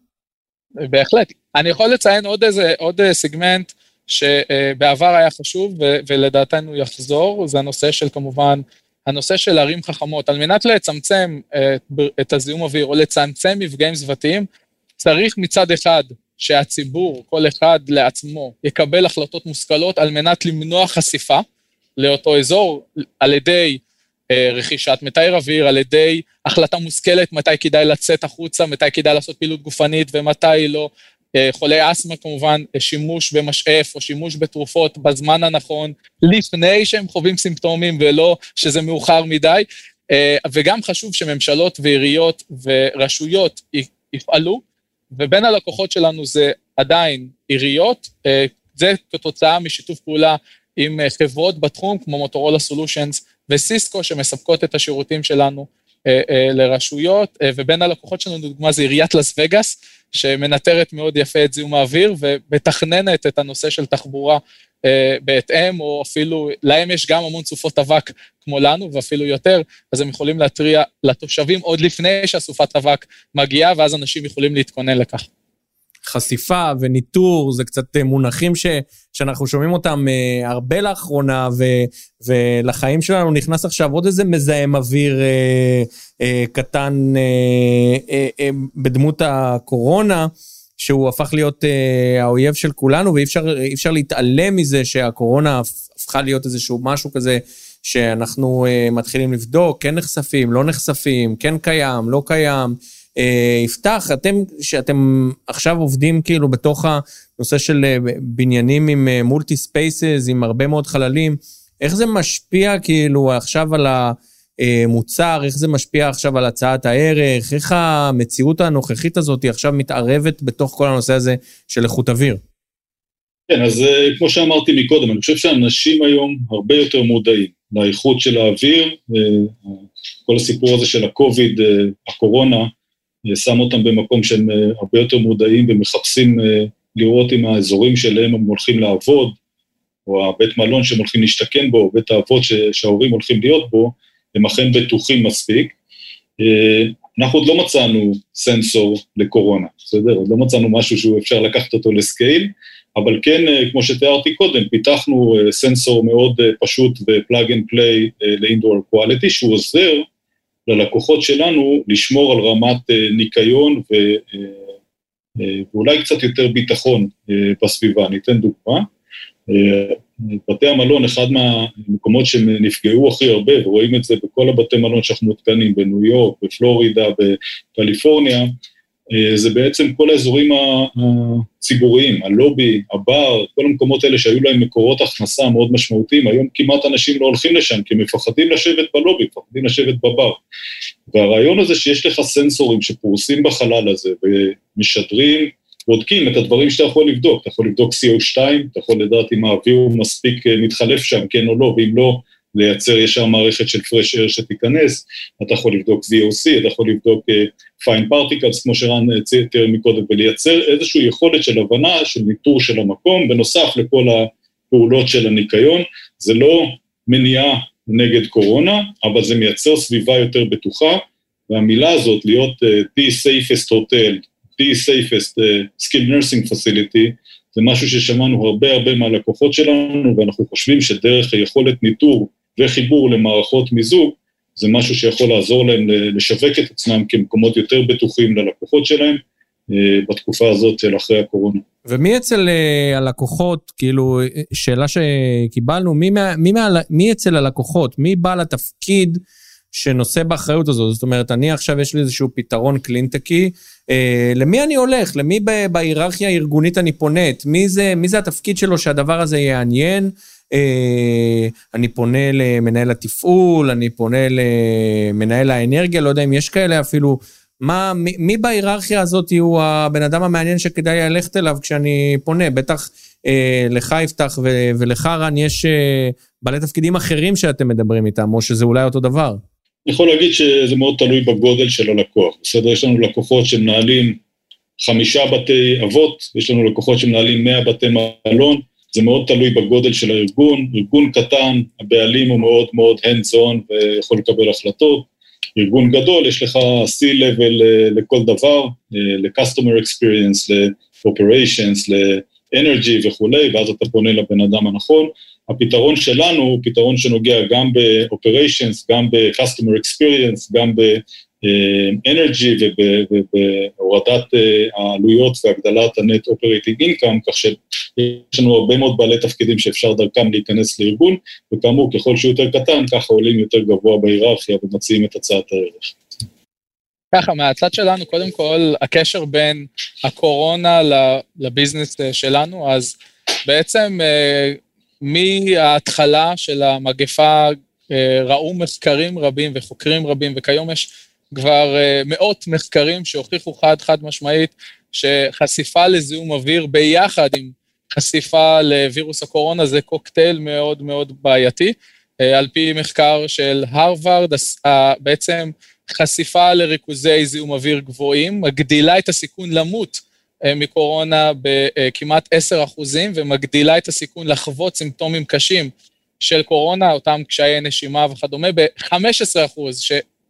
בהחלט. אני יכול לציין עוד איזה, עוד אה, סיגמנט שבעבר היה חשוב ולדעתנו יחזור, זה הנושא של כמובן, הנושא של ערים חכמות. על מנת לצמצם אה, את הזיהום אוויר או לצמצם מפגעים סביבתיים, צריך מצד אחד שהציבור, כל אחד לעצמו, יקבל החלטות מושכלות על מנת למנוע חשיפה לאותו אזור על ידי אה, רכישת מתאר אוויר, על ידי החלטה מושכלת מתי כדאי לצאת החוצה, מתי כדאי לעשות פעילות גופנית ומתי לא. אה, חולי אסתמה כמובן, אה, שימוש במשאף או שימוש בתרופות בזמן הנכון, לפני שהם חווים סימפטומים ולא שזה מאוחר מדי. וגם חשוב שממשלות ועיריות ורשויות יפעלו, ובין הלקוחות שלנו זה עדיין עיריות, זה כתוצאה משיתוף פעולה עם חברות בתחום כמו מוטורולה סולושנס וסיסקו שמספקות את השירותים שלנו אה, אה, לרשויות, אה, ובין הלקוחות שלנו, לדוגמה, זה עיריית לס וגאס, שמנטרת מאוד יפה את זיהום האוויר ומתכננת את הנושא של תחבורה בהתאם, או אפילו, להם יש גם המון סופות אבק כמו לנו, ואפילו יותר, אז הם יכולים להתריע לתושבים עוד לפני שהסופת אבק מגיעה, ואז אנשים יכולים להתכונן לכך. חשיפה וניטור, זה קצת אה, מונחים ש, שאנחנו שומעים אותם uh, הרבה לאחרונה, ו, ולחיים שלנו נכנס עכשיו עוד איזה מזהם אוויר uh, uh, קטן uh, uh, uh, בדמות הקורונה. שהוא הפך להיות uh, האויב של כולנו, ואי אפשר, אפשר להתעלם מזה שהקורונה הפכה להיות איזשהו משהו כזה שאנחנו uh, מתחילים לבדוק, כן נחשפים, לא נחשפים, כן קיים, לא קיים. אה, יפתח, אתם, שאתם עכשיו עובדים כאילו בתוך הנושא של אה, בניינים עם מולטי אה, ספייסס, עם הרבה מאוד חללים, איך זה משפיע כאילו עכשיו על המוצר, איך זה משפיע עכשיו על הצעת הערך, איך המציאות הנוכחית הזאת עכשיו מתערבת בתוך כל הנושא הזה של איכות אוויר? כן, אז כמו שאמרתי מקודם, אני חושב שאנשים היום הרבה יותר מודעים לאיכות של האוויר, כל הסיפור הזה של הקוביד, הקורונה, שם אותם במקום שהם אה, הרבה יותר מודעים ומחפשים אה, לראות אם האזורים שלהם הם הולכים לעבוד, או הבית מלון שהם הולכים להשתכן בו, או בית האבות שההורים הולכים להיות בו, הם אכן בטוחים מספיק. אה, אנחנו עוד לא מצאנו sensor לקורונה, בסדר? עוד לא מצאנו משהו שהוא אפשר לקחת אותו ל scale, אבל כן, כמו שתיארתי קודם, פיתחנו sensor מאוד פשוט ו plug and play ל indoor quality, שהוא עוזר ללקוחות שלנו לשמור על רמת אה, ניקיון ו, אה, אה, ואולי קצת יותר ביטחון בסביבה. אני אתן דוגמה. בתי המלון, אחד מהמקומות שנפגעו הכי הרבה, ורואים את זה בכל הבתי מלון שאנחנו מותקנים, בניו יורק, בפלורידה, בקליפורניה, זה בעצם כל האזורים הציבוריים, הלובי, הבר, כל המקומות האלה שהיו להם מקורות הכנסה מאוד משמעותיים, היום כמעט אנשים לא הולכים לשם, כי הם מפחדים לשבת בלובי, מפחדים לשבת בבר. והרעיון הזה שיש לך סנסורים שפרוסים בחלל הזה ומשדרים, בודקים את הדברים שאתה יכול לבדוק, אתה יכול לבדוק CO2, אתה יכול לדעת אם האוויר מספיק אה, מתחלף שם, כן או לא, ואם לא, לייצר ישר מערכת של fresh air שתיכנס, אתה יכול לבדוק VOC, אתה יכול לבדוק uh, fine particles, כמו שרן תיאר מקודם, ולייצר איזושהי יכולת של הבנה, של ניטור של המקום, בנוסף לכל הפעולות של הניקיון. זה לא מניעה נגד קורונה, אבל זה מייצר סביבה יותר בטוחה, והמילה הזאת, להיות uh, the safest hotel, the safest uh, skilled nursing facility, זה משהו ששמענו הרבה הרבה מהלקוחות שלנו, ואנחנו חושבים שדרך היכולת ניטור וחיבור למערכות מיזוג, זה משהו שיכול לעזור להם לשווק את עצמם כמקומות יותר בטוחים ללקוחות שלהם אה, בתקופה הזאת של אחרי הקורונה. ומי אצל אה, הלקוחות, כאילו, שאלה שקיבלנו, מי, מי, מי אצל הלקוחות, מי בעל התפקיד שנושא באחריות הזאת? זאת אומרת, אני עכשיו, יש לי איזשהו פתרון קלינטקי, אה, למי אני הולך? למי בהיררכיה הארגונית אני פונט? מי זה, מי זה התפקיד שלו שהדבר הזה יעניין? אה, אני פונה למנהל התפעול, אני פונה למנהל האנרגיה, לא יודע אם יש כאלה אפילו. מה, מי, מי בהיררכיה הזאת הוא הבן אדם המעניין שכדאי ללכת אליו כשאני פונה? בטח אה, לך יפתח ו, ולך רן יש אה, בעלי תפקידים אחרים שאתם מדברים איתם, או שזה אולי אותו דבר. אני יכול להגיד שזה מאוד תלוי בגודל של הלקוח. בסדר, יש לנו לקוחות שמנהלים חמישה בתי אבות, יש לנו לקוחות שמנהלים מאה בתי מלון, זה מאוד תלוי בגודל של הארגון. ארגון קטן, הבעלים הוא מאוד מאוד hands on ויכול לקבל החלטות. ארגון גדול, יש לך C-Level אה, לכל דבר, אה, ל-Customer Experience, ל-Operations, ל-Energy וכולי, ואז אתה פונה לבן אדם הנכון. הפתרון שלנו הוא פתרון שנוגע גם ב-Operations, גם ב-Customer Experience, גם אנרגי ובהורדת אה, העלויות והגדלת ה-net operating income, כך שיש לנו הרבה מאוד בעלי תפקידים שאפשר דרכם להיכנס לארגון, וכאמור, ככל שהוא יותר קטן, ככה עולים יותר גבוה בהיררכיה ומציעים את הצעת הערך. ככה, מהצד שלנו, קודם כל, הקשר בין הקורונה לביזנס אה, שלנו, אז בעצם אה, מההתחלה של המגפה ראו מחקרים רבים וחוקרים רבים, וכיום יש כבר uh, מאות מחקרים שהוכיחו חד חד משמעית שחשיפה לזיהום אוויר ביחד עם חשיפה לווירוס הקורונה זה קוקטייל מאוד מאוד בעייתי. Uh, על פי מחקר של הרווארד, בעצם חשיפה לריכוזי זיהום אוויר גבוהים מגדילה את הסיכון למות uh, מקורונה בכמעט 10 אחוזים ומגדילה את הסיכון לחוות סימפטומים קשים של קורונה, אותם קשיי נשימה וכדומה, ב-15 אחוז,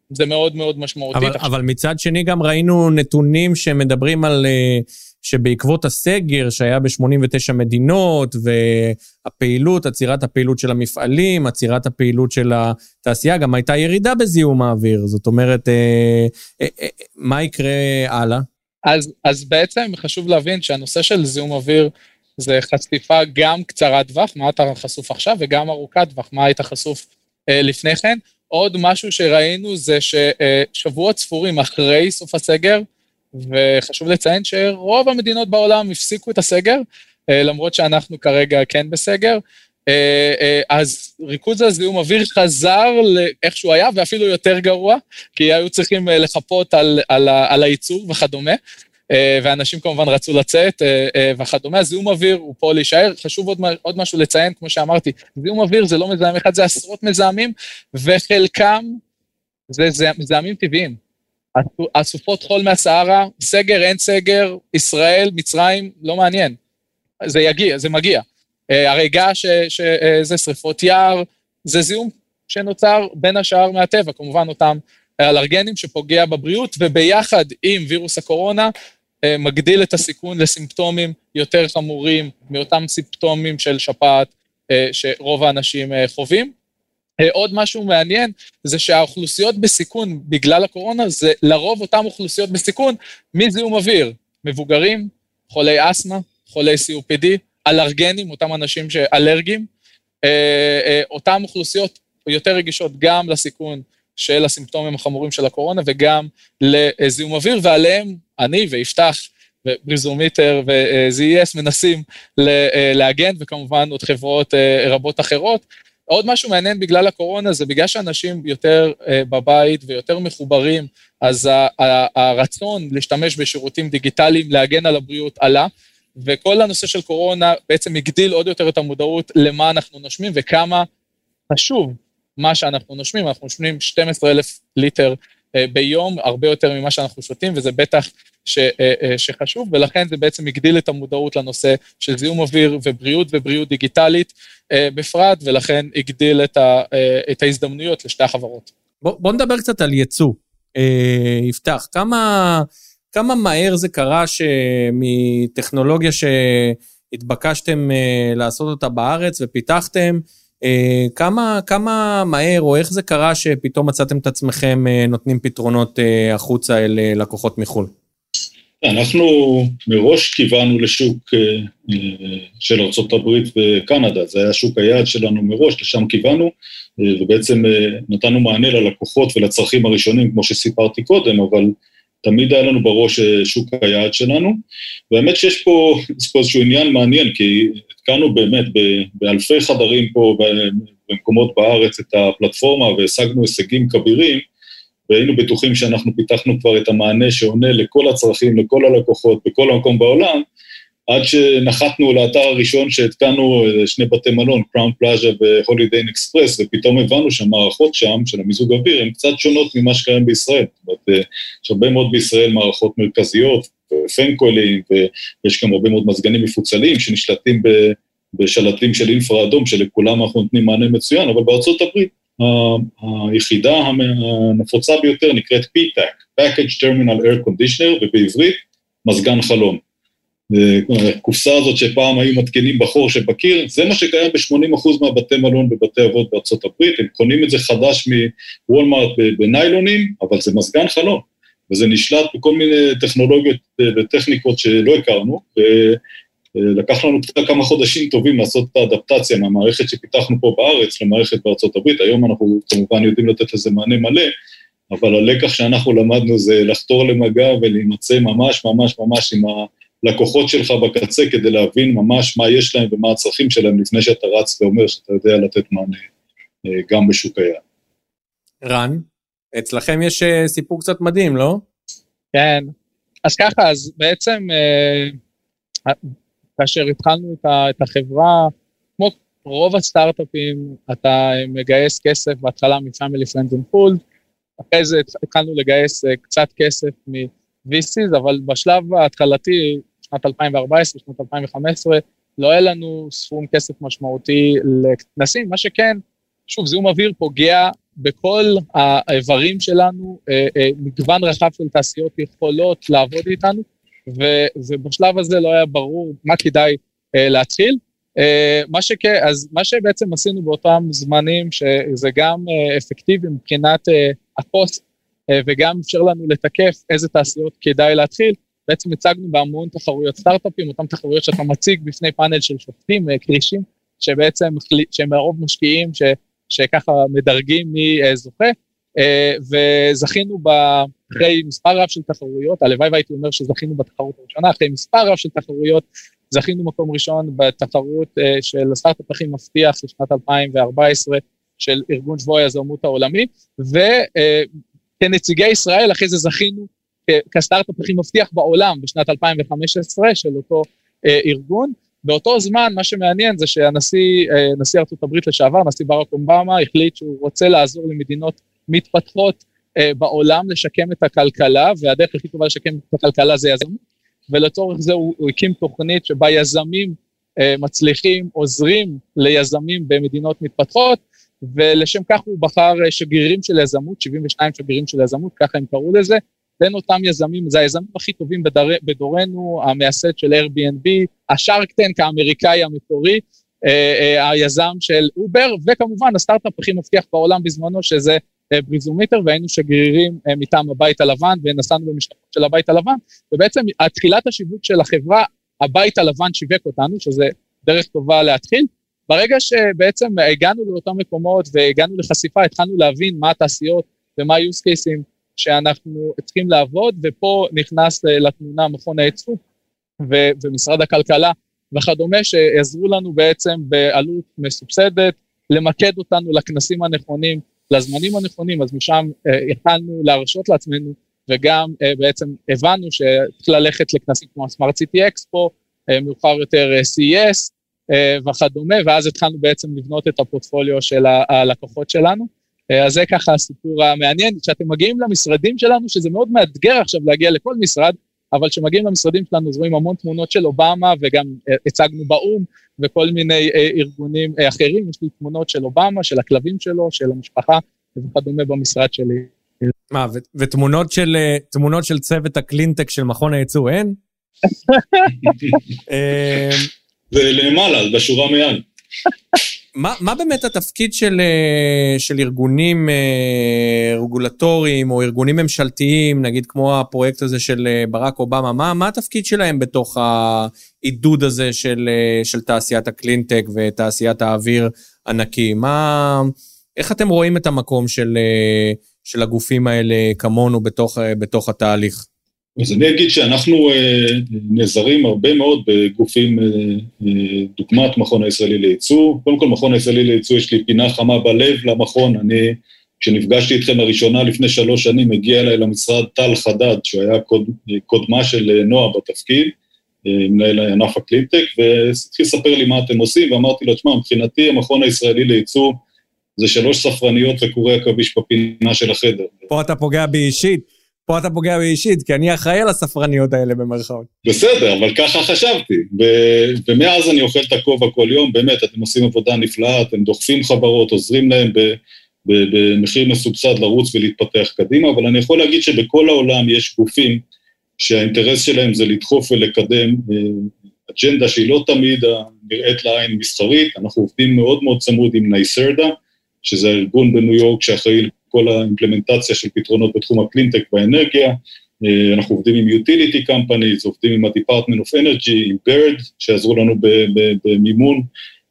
זה מאוד מאוד משמעותי. אבל, אבל מצד שני גם ראינו נתונים שמדברים על... אה, שבעקבות הסגר שהיה ב-89 מדינות, והפעילות, עצירת הפעילות של המפעלים, עצירת הפעילות של התעשייה, גם הייתה ירידה בזיהום האוויר. זאת אומרת, אה, אה, אה, מה יקרה הלאה? אז, אז בעצם חשוב להבין שהנושא של זיהום אוויר זה חשיפה גם קצרת טווח, מה אתה חשוף עכשיו, וגם ארוכת טווח, מה היית חשוף אה, לפני כן. עוד משהו שראינו זה ששבועות ספורים אחרי סוף הסגר, וחשוב לציין שרוב המדינות בעולם הפסיקו את הסגר, אה, למרות שאנחנו כרגע כן בסגר, אה, אה, אז ריכוז הזיהום אוויר חזר לאיך שהוא היה, ואפילו יותר גרוע, כי היו צריכים לחפות על, על, על הייצור וכדומה. אה, ואנשים כמובן רצו לצאת אה, אה, וכדומה. זיהום אוויר הוא פה להישאר. חשוב עוד, עוד משהו לציין, כמו שאמרתי, זיהום אוויר זה לא מזהם אחד, זה עשרות מזהמים, וחלקם זה מזהמים טבעיים. אסופות חול מהסהרה, סגר, אין סגר, ישראל, מצרים, לא מעניין. זה יגיע, זה מגיע. הריגה שזה שריפות יער, זה זיהום שנוצר בין השאר מהטבע, כמובן אותם אלרגנים שפוגע בבריאות, וביחד עם וירוס הקורונה, מגדיל את הסיכון לסימפטומים יותר חמורים מאותם סימפטומים של שפעת אה, שרוב האנשים אה, חווים. עוד משהו מעניין זה שהאוכלוסיות בסיכון בגלל הקורונה זה לרוב אותן אוכלוסיות בסיכון מזיהום אוויר, מבוגרים, חולי אסתמה, חולי COPD, אלרגנים, אותם אנשים שאלרגיים, אותן אוכלוסיות יותר רגישות גם לסיכון של הסימפטומים החמורים של הקורונה וגם לזיהום אוויר, ועליהם אני ויפתח ובריזומיטר ו-ZES מנסים להגן, וכמובן עוד חברות אה, רבות אחרות. עוד משהו מעניין בגלל הקורונה זה בגלל שאנשים יותר אה, בבית ויותר מחוברים, אז הרצון להשתמש בשירותים דיגיטליים, להגן על הבריאות עלה, וכל הנושא של קורונה בעצם הגדיל עוד יותר את המודעות למה אנחנו נושמים וכמה חשוב מה שאנחנו נושמים, אנחנו נושמים 12 אלף ליטר אה, ביום, הרבה יותר ממה שאנחנו שותים, וזה בטח ש, אה, אה, שחשוב, ולכן זה בעצם הגדיל את המודעות לנושא של זיהום אוויר ובריאות ובריאות דיגיטלית בפרט, ולכן הגדיל את, ה, את ההזדמנויות לשתי החברות. בוא, בוא נדבר קצת על ייצוא. אה, יפתח, כמה, כמה מהר זה קרה שמטכנולוגיה שהתבקשתם לעשות אותה בארץ ופיתחתם, כמה, כמה מהר או איך זה קרה שפתאום מצאתם את עצמכם אה, נותנים פתרונות אה, החוצה אל אה, לקוחות מחו"ל? אנחנו מראש כיוונו לשוק אה, אה, של ארה"ב וקנדה, זה היה שוק היעד שלנו מראש, לשם כיוונו, אה, ובעצם נתנו מענה ללקוחות ולצרכים הראשונים, כמו שסיפרתי קודם, אבל תמיד היה לנו בראש שוק היעד שלנו. והאמת שיש פה, פה איזשהו עניין מעניין, כי התקנו באמת באלפי חדרים פה במקומות בארץ את הפלטפורמה והשגנו הישגים כבירים, והיינו בטוחים שאנחנו פיתחנו כבר את המענה שעונה לכל הצרכים, לכל הלקוחות, בכל המקום בעולם, עד שנחתנו לאתר הראשון שהתקנו שני בתי מלון, קראון פלאז'ה והולידיין אקספרס, ופתאום הבנו שהמערכות שם, של המיזוג אוויר, הן קצת שונות ממה שקיים בישראל. זאת אומרת, יש הרבה מאוד בישראל מערכות מרכזיות, פנקולים, ויש גם הרבה מאוד מזגנים מפוצלים שנשלטים בשלטים של אינפרה אדום, שלכולם אנחנו נותנים מענה מצוין, אבל בארצות הברית היחידה הנפוצה ביותר נקראת PTAC, Package Terminal Air Conditioner, ובעברית מזגן חלום. הקופסה הזאת שפעם היו מתקינים בחור שבקיר, זה מה שקיים ב-80% מהבתי מלון בבתי אבות בארצות הברית, הם קונים את זה חדש מוולמארט בניילונים, אבל זה מזגן חלום, וזה נשלט בכל מיני טכנולוגיות וטכניקות שלא הכרנו, לקח לנו קצת כמה חודשים טובים לעשות את האדפטציה מהמערכת שפיתחנו פה בארץ למערכת בארצות הברית. היום אנחנו כמובן יודעים לתת לזה מענה מלא, אבל הלקח שאנחנו למדנו זה לחתור למגע ולהימצא ממש ממש ממש עם הלקוחות שלך בקצה כדי להבין ממש מה יש להם ומה הצרכים שלהם לפני שאתה רץ ואומר שאתה יודע לתת מענה אה, גם בשוק היעד. רן, אצלכם יש אה, סיפור קצת מדהים, לא? כן. אז ככה, אז בעצם אה, כאשר התחלנו את החברה, כמו רוב הסטארט-אפים, אתה מגייס כסף בהתחלה מ-Family Friends and Food, אחרי זה התחלנו לגייס קצת כסף מ-VCs, אבל בשלב ההתחלתי, שנת 2014, שנת 2015, לא היה לנו סכום כסף משמעותי לכנסים, מה שכן, שוב, זיהום אוויר פוגע בכל האיברים שלנו, אה, אה, מגוון רחב של תעשיות יכולות לעבוד איתנו, ו, ובשלב הזה לא היה ברור מה כדאי uh, להתחיל. מה שכן, אז מה שבעצם עשינו באותם זמנים, שזה גם אפקטיבי מבחינת הקוסט, וגם אפשר לנו לתקף איזה תעשיות כדאי להתחיל, בעצם הצגנו בהמון תחרויות סטארט-אפים, אותן תחרויות שאתה מציג בפני פאנל של שופטים, קרישים, שבעצם, שהם הרוב משקיעים, ש, שככה מדרגים מי uh, זוכה, וזכינו ב... אחרי מספר רב של תחרויות, הלוואי והייתי אומר שזכינו בתחרות הראשונה, אחרי מספר רב של תחרויות, זכינו מקום ראשון בתחרות של הסטארט-אפ הכי מבטיח לשנת 2014 של ארגון שבוע היזמות העולמי, וכנציגי uh, ישראל אחרי זה זכינו כסטארט-אפ הכי מבטיח בעולם בשנת 2015 של אותו uh, ארגון. באותו זמן, מה שמעניין זה שהנשיא, uh, נשיא ארצות הברית לשעבר, נשיא ברק אובמה, החליט שהוא רוצה לעזור למדינות מתפתחות אה, בעולם לשקם את הכלכלה, והדרך הכי טובה לשקם את הכלכלה זה יזמות, ולצורך זה הוא, הוא הקים תוכנית שבה יזמים אה, מצליחים עוזרים ליזמים במדינות מתפתחות, ולשם כך הוא בחר אה, שגרירים של יזמות, 72 שגרירים של יזמות, ככה הם קראו לזה, בין אותם יזמים, זה היזמים הכי טובים בדור, בדורנו, המייסד של Airbnb, ה Shark Tank האמריקאי המקורי, אה, אה, היזם של אובר, וכמובן הסטארט-אפ הכי מבטיח בעולם בזמנו, שזה BreezoMeter והיינו שגרירים מטעם הבית הלבן ונסענו במשלחות של הבית הלבן, ובעצם תחילת השיווק של החברה, הבית הלבן שיווק אותנו, שזה דרך טובה להתחיל. ברגע שבעצם הגענו לאותם מקומות והגענו לחשיפה, התחלנו להבין מה התעשיות ומה ה-use cases שאנחנו צריכים לעבוד, ופה נכנס אה, לתמונה מכון הייצוא ו- ומשרד הכלכלה וכדומה, שעזרו לנו בעצם בעלות מסובסדת, למקד אותנו לכנסים הנכונים, לזמנים הנכונים, אז משם יכלנו אה, להרשות לעצמנו, וגם אה, בעצם הבנו שצריך ללכת לכנסים כמו הסמארט סיטי אקספו, מאוחר יותר אה, CES וכדומה, ואז התחלנו בעצם לבנות את הפורטפוליו של הלקוחות שלנו. אז זה ככה הסיפור המעניין, כשאתם מגיעים למשרדים שלנו, שזה מאוד מאתגר עכשיו להגיע לכל משרד, אבל כשמגיעים למשרדים שלנו אז רואים המון תמונות של אובמה וגם הצגנו באו"ם וכל מיני ארגונים אחרים, יש לי תמונות של אובמה, של הכלבים שלו, של המשפחה וכדומה במשרד שלי. מה, ו- ותמונות של, אה, תמונות של צוות הקלינטק של מכון הייצוא אין? ולמעלה, בשורה מעל. מה, מה באמת התפקיד של, אה, של ארגונים אה, רגולטוריים או ארגונים ממשלתיים, נגיד כמו הפרויקט הזה של אה, ברק אובמה, מה, מה התפקיד שלהם בתוך העידוד הזה של, של תעשיית הקלינטק ותעשיית האוויר הנקי? מה, איך אתם רואים את המקום של, של הגופים האלה כמונו בתוך, בתוך התהליך? אז אני אגיד שאנחנו אה, נעזרים הרבה מאוד בגופים, אה, אה, דוגמת מכון הישראלי לייצוא. קודם כל, מכון הישראלי לייצוא, יש לי פינה חמה בלב למכון. אני, כשנפגשתי איתכם לראשונה לפני שלוש שנים, הגיע אליי למשרד טל חדד, שהוא היה קוד, קודמה של אה, נועה בתפקיד, אה, מנהל ענף הקלינטק, והתחיל לספר לי מה אתם עושים, ואמרתי לו, תשמע, מבחינתי המכון הישראלי לייצוא זה שלוש ספרניות וקורי עכביש בפינה של החדר. פה אתה פוגע בי אישית. פה אתה פוגע בי אישית, כי אני אחראי על הספרניות האלה במרכאות. בסדר, אבל ככה חשבתי. ו- ומאז אני אוכל את הכובע כל יום, באמת, אתם עושים עבודה נפלאה, אתם דוחפים חברות, עוזרים להם ב- ב- במחיר מסובסד לרוץ ולהתפתח קדימה, אבל אני יכול להגיד שבכל העולם יש גופים שהאינטרס שלהם זה לדחוף ולקדם אה, אג'נדה שהיא לא תמיד נראית לעין מסחרית, אנחנו עובדים מאוד מאוד צמוד עם נייסרדה, שזה הארגון בניו יורק שאחראי כל האימפלמנטציה של פתרונות בתחום הקלינטק באנרגיה. אה, אנחנו עובדים עם utility companies, עובדים עם ה-Department of Energy, עם BIRD, שעזרו לנו במימון.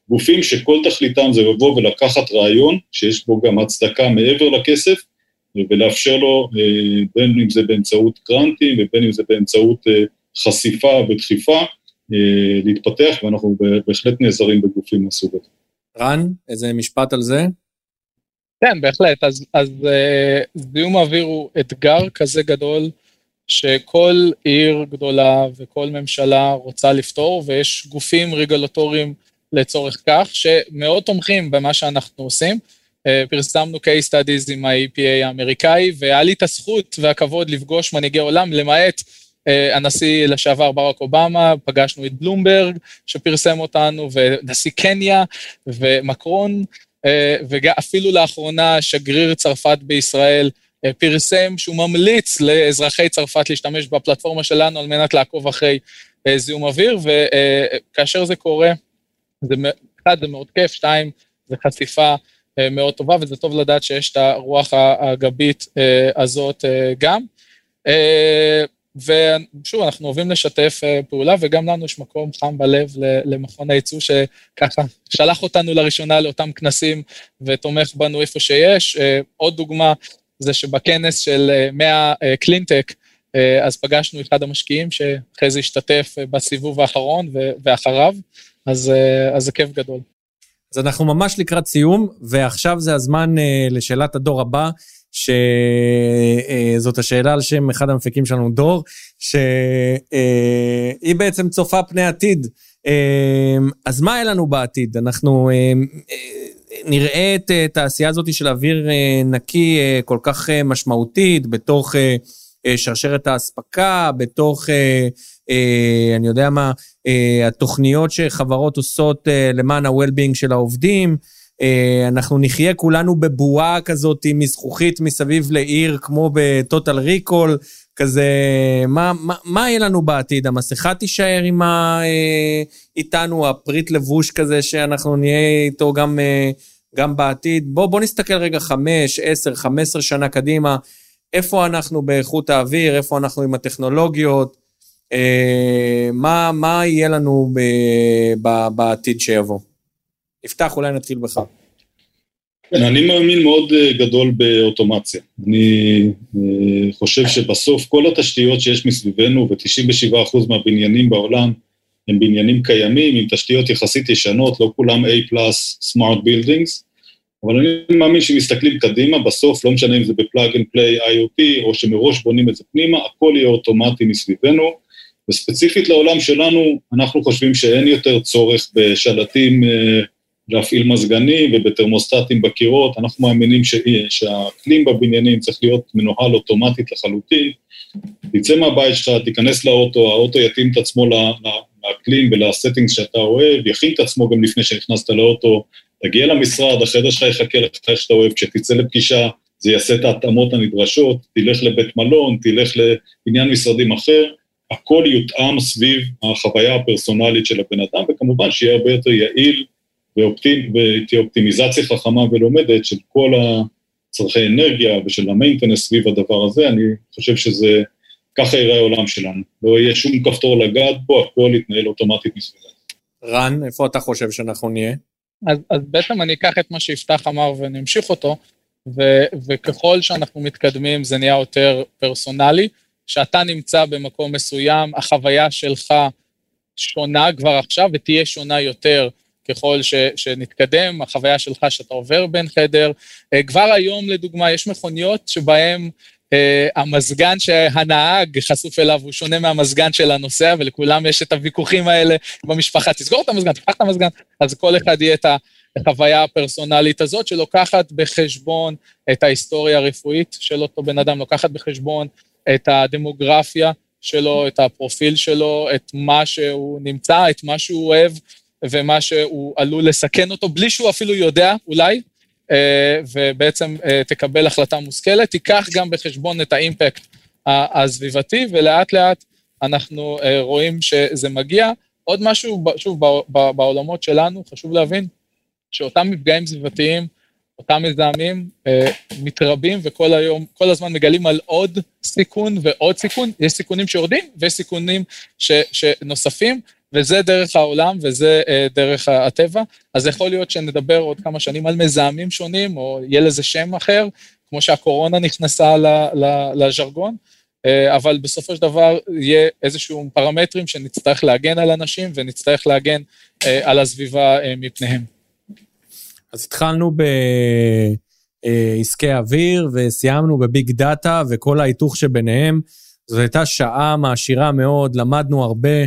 גופים שכל תכליתם זה לבוא ולקחת רעיון, שיש בו גם הצדקה מעבר לכסף, ולאפשר לו, אה, בין אם זה באמצעות גרנטים ובין אם זה באמצעות אה, חשיפה ודחיפה, להתפתח, ואנחנו בהחלט נעזרים בגופים מהסוג הזה. רן, איזה משפט על זה? כן, בהחלט. אז, אז uh, זיהום האוויר הוא אתגר כזה גדול, שכל עיר גדולה וכל ממשלה רוצה לפתור, ויש גופים רגולטוריים לצורך כך, שמאוד תומכים במה שאנחנו עושים. Uh, פרסמנו case studies עם ה-EPA האמריקאי, והיה לי את הזכות והכבוד לפגוש מנהיגי עולם, למעט uh, הנשיא לשעבר ברק אובמה, פגשנו את בלומברג שפרסם אותנו, ונשיא קניה, ומקרון, אה, ואפילו לאחרונה שגריר צרפת בישראל אה, פרסם שהוא ממליץ לאזרחי צרפת להשתמש בפלטפורמה שלנו על מנת לעקוב אחרי אה, זיהום אוויר, וכאשר זה קורה, זה, אחד, זה מאוד כיף, שתיים, זה חשיפה מאוד טובה, וזה טוב לדעת שיש את הרוח הגבית הזאת גם. ושוב, אנחנו אוהבים לשתף אה, פעולה, וגם לנו יש מקום חם בלב למכון הייצוא, שככה שלח אותנו לראשונה לאותם כנסים ותומך בנו איפה שיש. אה, עוד דוגמה זה שבכנס של 100 אה, קלינטק, אז פגשנו אחד המשקיעים שאחרי זה השתתף בסיבוב האחרון ואחריו, אז, אז זה כיף גדול. אז אנחנו ממש לקראת סיום, ועכשיו זה הזמן לשאלת הדור הבא. שזאת השאלה על שם אחד המפיקים שלנו, דור, שהיא בעצם צופה פני עתיד. אז מה יהיה לנו בעתיד? אנחנו נראה את התעשייה הזאת של אוויר נקי כל כך משמעותית בתוך שרשרת האספקה, בתוך, אני יודע מה, התוכניות שחברות עושות למען ה-well-being של העובדים. אה, אנחנו נחיה כולנו בבועה כזאת מזכוכית מסביב לעיר, כמו בטוטל ריקול, כזה, מה, מה, מה יהיה לנו בעתיד? המסכה תישאר עם ה, אה, איתנו, הפריט לבוש כזה שאנחנו נהיה איתו גם, אה, גם בעתיד? בואו בוא נסתכל רגע חמש, עשר, חמש עשר שנה קדימה, איפה אנחנו באיכות האוויר, איפה אנחנו עם הטכנולוגיות, מה, מה יהיה לנו ב, ב, בעתיד שיבוא? יפתח, אולי נתחיל בך. כן, אני מאמין מאוד אה, גדול באוטומציה. אני אה, חושב שבסוף כל התשתיות שיש מסביבנו, ו-97% מהבניינים בעולם הם בניינים קיימים, עם תשתיות יחסית ישנות, לא כולם A smart buildings, אבל אני מאמין שמסתכלים קדימה, בסוף, לא משנה אם זה ב plug and play IoT, או שמראש בונים את זה פנימה, הכל יהיה אוטומטי מסביבנו, וספציפית לעולם שלנו, אנחנו חושבים שאין יותר צורך בשלטים אה, להפעיל מזגנים ובתרמוסטטים בקירות, אנחנו מאמינים ש... שהאקלים בבניינים צריך להיות מנוהל אוטומטית לחלוטין. תצא מהבית שלך, תיכנס לאוטו, האוטו יתאים את עצמו לאקלים ול settings שאתה אוהב, יכין את עצמו גם לפני שנכנסת לאוטו, תגיע למשרד, החדר שלך יחכה לך איך שאתה אוהב, כשתצא לפגישה, זה יעשה את ההתאמות הנדרשות, תלך לבית מלון, תלך לעניין משרדים אחר, הכל יותאם סביב החוויה הפרסונלית של הבן אדם, וכמובן שיהיה הרבה יותר יעיל ותהיה אופטימיזציה חכמה ולומדת של כל הצרכי אנרגיה ושל המיינטנס סביב הדבר הזה, אני חושב שזה, ככה יראה העולם שלנו. לא יהיה שום כפתור לגעת בו, הכל יתנהל אוטומטית מסביבה. רן, איפה אתה חושב שאנחנו נהיה? אז, אז בעצם אני אקח את מה שיפתח אמר ואני אמשיך אותו, ו, וככל שאנחנו מתקדמים זה נהיה יותר פרסונלי. שאתה נמצא במקום מסוים, החוויה שלך שונה כבר עכשיו ותהיה שונה יותר ככל ש, שנתקדם, החוויה שלך שאתה עובר בין חדר. אה, כבר היום, לדוגמה, יש מכוניות שבהן uh, המזגן שהנהג חשוף אליו הוא שונה מהמזגן של הנוסע, ולכולם יש את הוויכוחים האלה במשפחה, תסגור את המזגן, תפתח את המזגן, אז כל אחד יהיה את החוויה הפרסונלית הזאת, שלוקחת בחשבון את ההיסטוריה הרפואית של אותו בן אדם, לוקחת בחשבון את הדמוגרפיה שלו, את הפרופיל שלו, את מה שהוא נמצא, את מה שהוא אוהב ומה שהוא עלול לסכן אותו, בלי שהוא אפילו יודע, אולי, אה, ובעצם אה, תקבל החלטה מושכלת. תיקח גם בחשבון את האימפקט הסביבתי, ולאט לאט אנחנו אה, רואים שזה מגיע. עוד משהו, שוב, בעולמות שלנו, חשוב להבין שאותם מפגעים סביבתיים אותם מזהמים מתרבים וכל היום, כל הזמן מגלים על עוד סיכון ועוד סיכון, יש סיכונים שיורדים ויש סיכונים ש, שנוספים, וזה דרך העולם וזה אה, דרך הטבע. אז יכול להיות שנדבר עוד כמה שנים על מזהמים שונים, או יהיה לזה שם אחר, כמו שהקורונה נכנסה לז'רגון, אה, אבל בסופו של דבר יהיה איזשהו פרמטרים שנצטרך להגן על אנשים ונצטרך להגן אה, על הסביבה אה, מפניהם. אז התחלנו בעסקי אוויר וסיימנו בביג דאטה וכל ההיתוך שביניהם. זו הייתה שעה מעשירה מאוד, למדנו הרבה,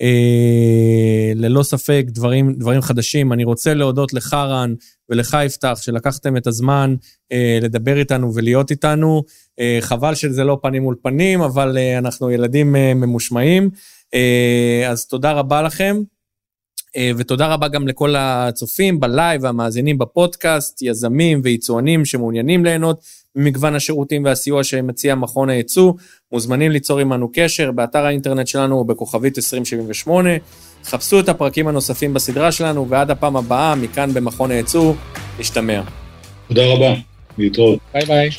אה, ללא ספק דברים, דברים חדשים. אני רוצה להודות לך, רן, ולך, יפתח, שלקחתם את הזמן אה, לדבר איתנו ולהיות איתנו. אה, חבל שזה לא פנים מול פנים, אבל אה, אנחנו ילדים אה, ממושמעים. אה, אז תודה רבה לכם. אה, ותודה רבה גם לכל הצופים בלייב והמאזינים בפודקאסט, יזמים ויצואנים שמעוניינים ליהנות ממגוון השירותים והסיוע שמציע מכון הייצוא, מוזמנים ליצור עמנו קשר באתר האינטרנט שלנו או בכוכבית 2078. חפשו את הפרקים הנוספים בסדרה שלנו, ועד הפעם הבאה, מכאן במכון הייצוא, נשתמע. תודה רבה, להתראות. ביי ביי.